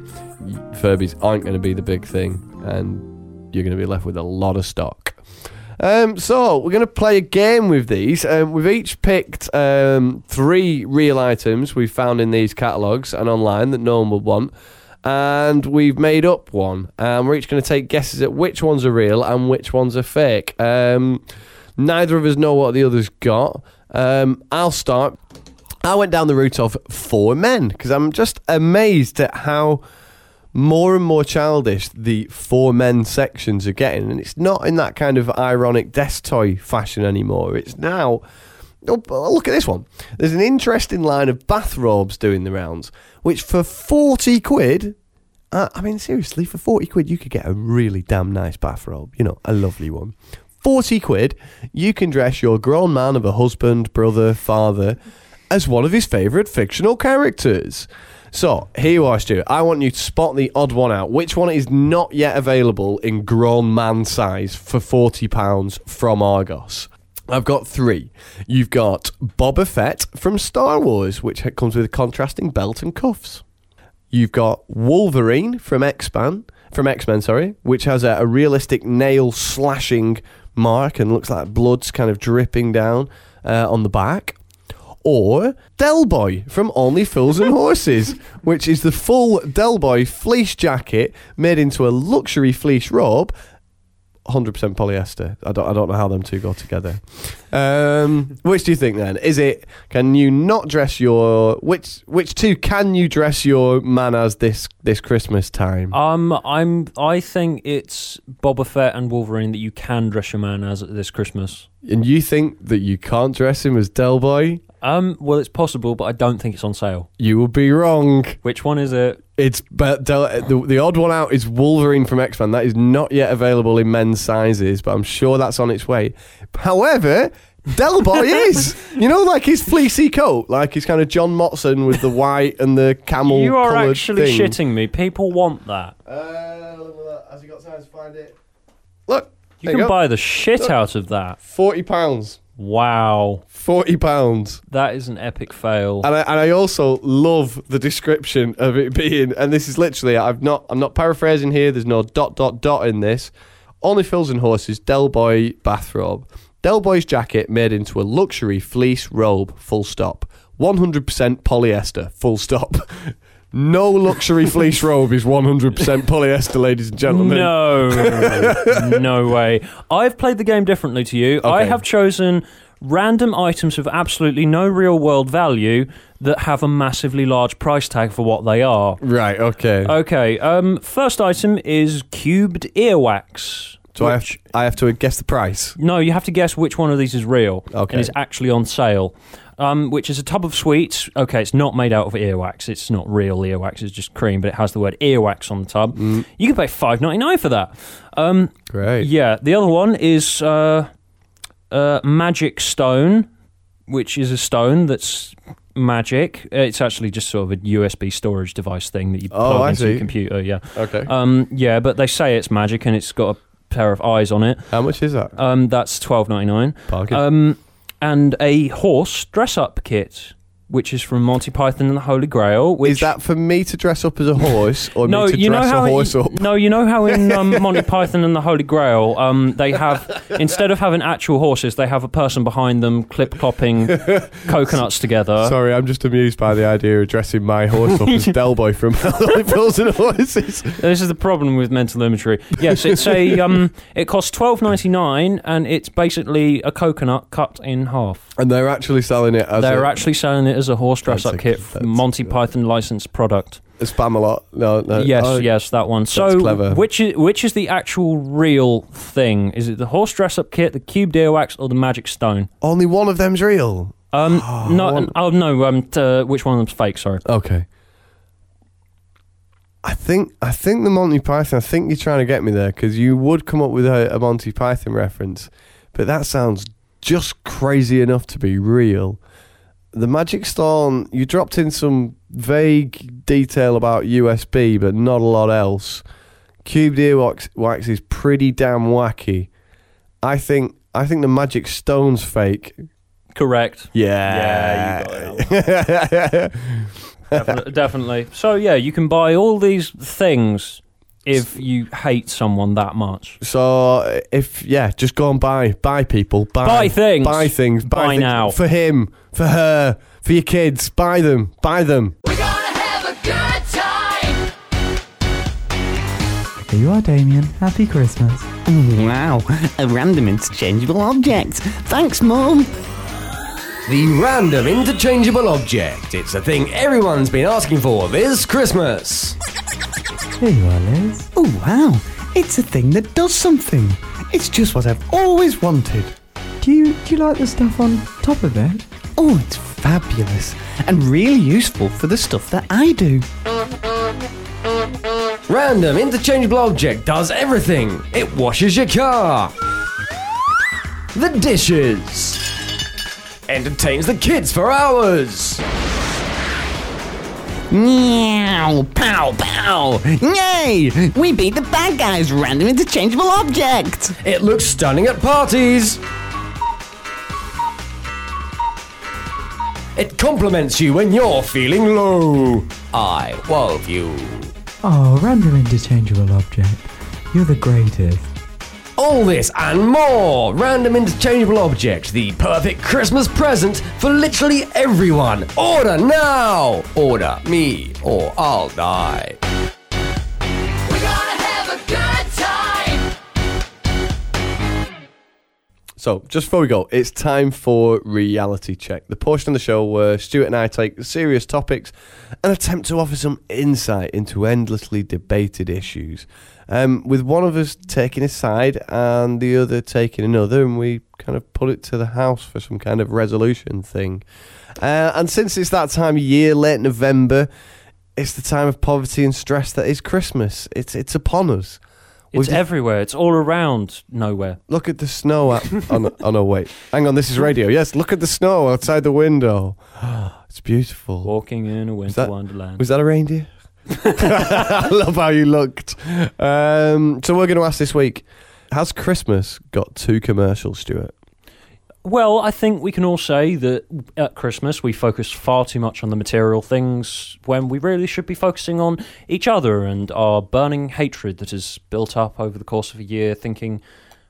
S5: Furbies aren't going to be the big thing, and you're going to be left with a lot of stock. Um, so we're going to play a game with these. Um, we've each picked um, three real items we've found in these catalogues and online that no one would want. And we've made up one. And we're each going to take guesses at which ones are real and which ones are fake. Um, neither of us know what the others got. Um, I'll start. I went down the route of for men because I'm just amazed at how more and more childish the for men sections are getting. And it's not in that kind of ironic desk toy fashion anymore. It's now. Oh, look at this one. There's an interesting line of bathrobes doing the rounds, which for 40 quid. Uh, I mean, seriously, for 40 quid, you could get a really damn nice bathrobe. You know, a lovely one. 40 quid, you can dress your grown man of a husband, brother, father as one of his favourite fictional characters. So, here you are, Stuart. I want you to spot the odd one out. Which one is not yet available in grown man size for £40 from Argos? I've got three. You've got Boba Fett from Star Wars, which comes with a contrasting belt and cuffs. You've got Wolverine from X-Men, from X-Men, sorry, which has a, a realistic nail slashing mark and looks like blood's kind of dripping down uh, on the back. Or Del Boy from Only Fools and Horses, which is the full Del Boy fleece jacket made into a luxury fleece robe. 100% polyester. I don't, I don't know how them two go together. Um, which do you think then? Is it can you not dress your which which two can you dress your man as this this Christmas time?
S3: Um, I'm. I think it's Boba Fett and Wolverine that you can dress your man as this Christmas.
S5: And you think that you can't dress him as Del Boy?
S3: Um, well, it's possible, but I don't think it's on sale.
S5: You would be wrong.
S3: Which one is it?
S5: It's but the, the, the odd one out is Wolverine from X Men. That is not yet available in men's sizes, but I'm sure that's on its way. However, Del Boy is. You know, like his fleecy coat, like he's kind of John Motson with the white and the camel.
S3: you are actually
S5: thing.
S3: shitting me. People want that.
S5: Uh, has he got time to find it? Look,
S3: You can
S5: go.
S3: buy the shit
S5: Look.
S3: out of that.
S5: forty pounds.
S3: Wow,
S5: Forty pounds.
S3: that is an epic fail.
S5: And I, and I also love the description of it being, and this is literally, I've not, I'm not paraphrasing here. There's no dot dot dot in this. Only fills and Horses Del Boy bathrobe. Del Boy's jacket made into a luxury fleece robe. Full stop. 100% polyester. Full stop. No luxury fleece robe is 100% polyester, ladies and gentlemen.
S3: No, no way. I've played the game differently to you. I have chosen random items of absolutely no real world value that have a massively large price tag for what they are.
S5: Right. Okay.
S3: Okay, um, first item is cubed earwax.
S5: so I have, I have to guess the price.
S3: No, you have to guess which one of these is real
S5: Okay.
S3: and is actually on sale. Um, which is a tub of sweets. Okay, it's not made out of earwax. It's not real earwax. It's just cream, but it has the word earwax on the tub.
S5: Mm.
S3: You can pay five ninety nine for that. Um,
S5: Great.
S3: yeah, the other one is uh, uh, magic stone, which is a stone that's magic. It's actually just sort of a USB storage device thing that you
S5: Oh,
S3: plug into your computer. Yeah,
S5: Okay.
S3: um, yeah, but they say it's magic and it's got a pair of eyes on it.
S5: How much is that?
S3: Um, that's twelve ninety nine.
S5: Bargain.
S3: Um, and a horse dress up kit, which is from Monty Python and the Holy Grail. Which
S5: is that for me to dress up as a horse or
S3: no,
S5: me to
S3: you know how
S5: a horse
S3: in,
S5: up?
S3: no, you know how in um, Monty Python and the Holy Grail, um, they have instead of having actual horses, they have a person behind them clip clopping coconuts together.
S5: Sorry, I'm just amused by the idea of dressing my horse up as Del Boy from Fools and Horses.
S3: This is the problem with mental imagery. Yes, it's a um, it costs twelve ninety nine, and it's basically a coconut cut in half.
S5: And they're actually selling it as
S3: They're
S5: a,
S3: actually selling it as a horse dress up
S5: a-
S3: kit, Monty. Python licensed product.
S5: a Spamalot. No, no.
S3: yes,
S5: oh,
S3: yes, that one. So,
S5: clever.
S3: which is which is the actual real thing? Is it the horse dress up kit, the cubed earwax, or the magic stone?
S5: Only one of them's real.
S3: Um, no,
S5: one-
S3: oh no, um, uh, which one of them's fake? Sorry.
S5: Okay. I think I think the Monty Python. I think you're trying to get me there because you would come up with a, a Monty Python reference, but that sounds just crazy enough to be real. The Magic Stone. You dropped in some vague detail about USB, but not a lot else. Cubed earwax wax is pretty damn wacky. I think I think the Magic Stone's fake.
S3: Correct.
S5: Yeah.
S3: Yeah, Definitely, definitely. So yeah, you can buy all these things if you hate someone that much.
S5: So if yeah, just go and buy, buy people, buy,
S3: Buy things.
S5: buy things, buy,
S3: Buy
S5: things
S3: now.
S5: for him, for her, for your kids. Buy them, buy them. We're gonna have a good time.
S12: Here you are, Damien. Happy Christmas.
S11: Wow, a random interchangeable object. Thanks, Mum.
S6: The random interchangeable object. It's a thing everyone's been asking for this Christmas.
S12: Here you are, Liz.
S11: Oh, wow. It's a thing that does something. It's just what I've always wanted.
S12: Do you do you like the stuff on top of it?
S11: Oh, it's fabulous and really useful for the stuff that I do.
S6: Random interchangeable object does everything. It washes your car. The dishes. Entertains the kids for hours.
S11: Meow, pow, pow. Yay! We beat the bad guys' random interchangeable object.
S6: It looks stunning at parties. It compliments you when you're feeling low. I love you.
S12: Oh, random interchangeable object. You're the greatest.
S6: All this and more! Random interchangeable object, the perfect Christmas present for literally everyone. Order now! Order me or I'll die.
S5: So, just before we go, it's time for reality check. The portion of the show where Stuart and I take serious topics and attempt to offer some insight into endlessly debated issues. Um, with one of us taking a side and the other taking another, and we kind of put it to the house for some kind of resolution thing. Uh, and since it's that time of year, late November, it's the time of poverty and stress that is Christmas. It's it's upon us.
S3: It's
S5: We've-
S3: everywhere. It's all around nowhere.
S5: Look at the snow. Out, oh, no, oh no, wait. Hang on, this is radio. Yes, look at the snow outside the window. It's beautiful.
S3: Walking in a winter
S5: that-
S3: wonderland.
S5: Was that a reindeer? I love how you looked. Um, so we're going to ask this week: Has Christmas got two commercials, Stuart?
S3: Well, I think we can all say that at Christmas we focus far too much on the material things when we really should be focusing on each other and our burning hatred that is built up over the course of a year, thinking,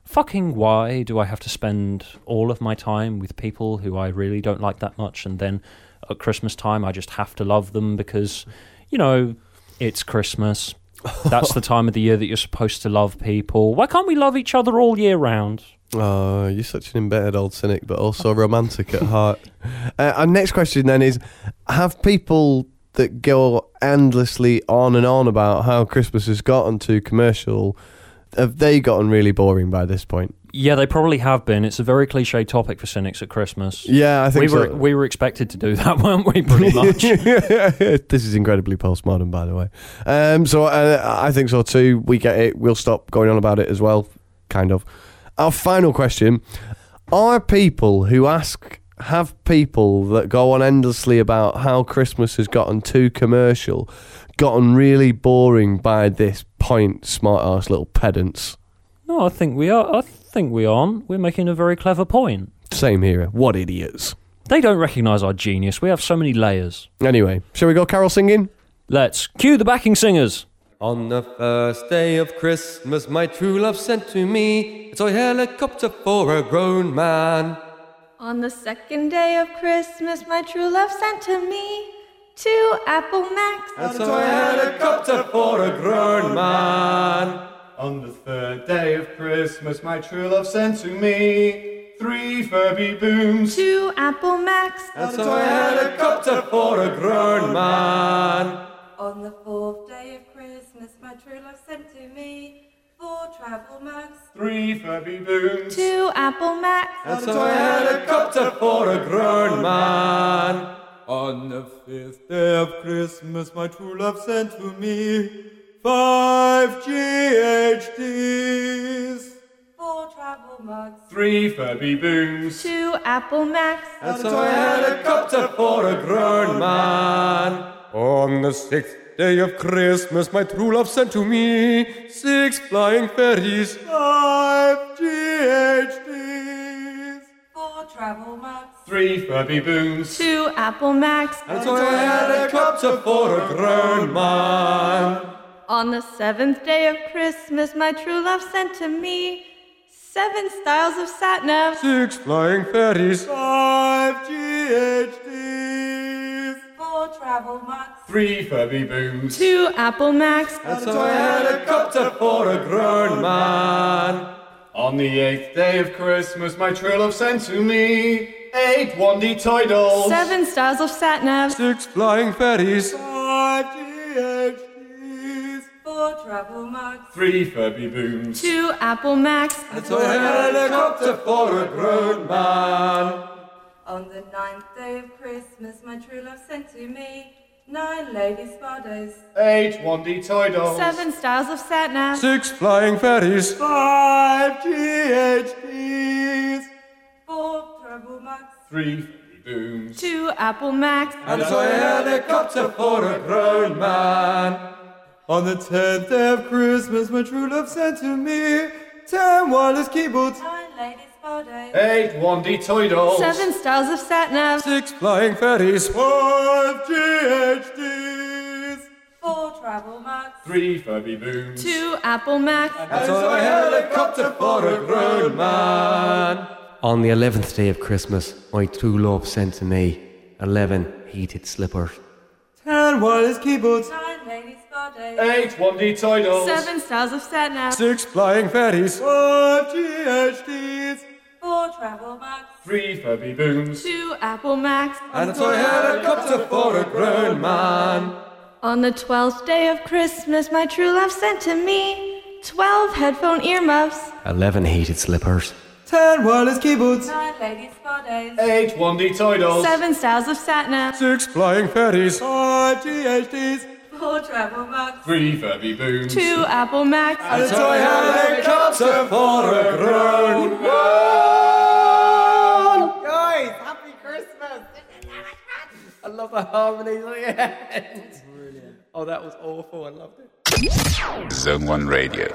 S3: fucking why do I have to spend all of my time with people who I really don't like that much and then at Christmas time I just have to love them because, you know, it's Christmas. That's the time of the year that you're supposed to love people. Why can't we love each other all year round?
S5: Oh, you're such an embittered old cynic, but also romantic at heart. Uh, our next question then is: Have people that go endlessly on and on about how Christmas has gotten too commercial? Have they gotten really boring by this point?
S3: Yeah, they probably have been. It's a very cliche topic for cynics at Christmas.
S5: Yeah, I think
S3: we
S5: so.
S3: were we were expected to do that, weren't we? Pretty much.
S5: this is incredibly postmodern, by the way. Um, so uh, I think so too. We get it. We'll stop going on about it as well, kind of. Our final question: Are people who ask, have people that go on endlessly about how Christmas has gotten too commercial, gotten really boring by this point, smart ass little pedants?
S3: no, I think we are. I think we aren't. We're making a very clever point.
S5: Same here. What idiots.
S3: They don't recognise our genius. We have so many layers.
S5: Anyway, shall we go carol singing?
S3: Let's cue the backing singers.
S6: On the first day of Christmas, my true love sent to me a toy helicopter for a grown man.
S4: On the second day of Christmas, my true love sent to me two Apple Macs.
S6: A toy helicopter for a grown man.
S13: On the third day of Christmas, my true love sent to me three Furby booms.
S4: Two Apple Macs.
S6: and A toy helicopter for a grown man.
S14: On the fourth day of Christmas, my true love sent to me four travel mugs.
S13: Three Furby booms.
S4: Two Apple Macs.
S6: and A toy helicopter for a grown man.
S15: On the fifth day of Christmas, my true love sent to me five GHDs.
S14: Four travel mugs.
S13: Three Furby booms.
S4: Two Apple Macs.
S6: And a toy helicopter for a grown man. On the sixth day of Christmas, my true love sent to me six flying fairies.
S15: Five GHDs.
S14: Four travel mugs.
S13: Three Furby booms.
S4: Two Apple Macs.
S6: And a toy helicopter for a grown man.
S4: On the seventh day of Christmas, my true love sent to me seven styles of satnav.
S6: Six flying fairies.
S15: Five GHDs.
S14: Four travel mugs.
S13: Three Furby booms.
S4: Two Apple Macs.
S6: and A toy helicopter for a grown man.
S13: On the eighth day of Christmas, my true love sent to me eight 1D toy dolls.
S4: Seven styles of satnav.
S6: Six flying fairies.
S15: Five GHDs.
S14: Four travel mugs.
S13: Three Furby booms.
S4: Two Apple Macs.
S6: A toy helicopter for a grown man.
S14: On the ninth day of Christmas, my true love sent to me nine lady spa days.
S13: Eight 1D toy dolls.
S4: Seven styles of sat.
S6: Six flying fairies.
S15: Five GHDs.
S14: Four travel mugs.
S13: Three Furby booms.
S4: Two Apple Macs.
S6: And a toy helicopter for a grown man.
S15: On the tenth day of Christmas, my true love sent to me ten wireless keyboards.
S14: Nine lady spa.
S13: Eight 1D toy dolls.
S4: Seven styles of sat nav.
S6: Six flying fairies.
S15: Five GHDs.
S14: Four travel mugs.
S13: Three Furby booms.
S4: Two Apple Macs.
S6: A toy helicopter for a grown man. On the eleventh day of Christmas, my true love sent to me eleven heated slippers.
S15: Ten wireless keyboards.
S14: Nine lady spa days.
S13: Eight 1D toy dolls.
S4: Seven styles of sat nav.
S6: Six flying fairies.
S15: Five GHDs.
S14: Four
S4: travel mugs.
S13: Three Furby Booms.
S4: Two Apple Macs.
S15: And a toy helicopter for a grown man.
S4: On the twelfth day of Christmas, my true love sent to me twelve headphone earmuffs.
S6: 11 heated slippers.
S15: Ten wireless keyboards.
S4: Nine ladies' spa days.
S13: Eight 1D toy dolls.
S4: Seven styles of satnav.
S15: Six flying ferries. Five GHDs.
S4: Four travel mugs.
S13: Three Furby Booms.
S4: Two Apple Macs.
S15: And a toy helicopter for a grown man.
S6: Guys, happy Christmas! I love the harmonies at the end. Brilliant. Oh, that was awful. I loved it.
S2: Zone 1 Radio.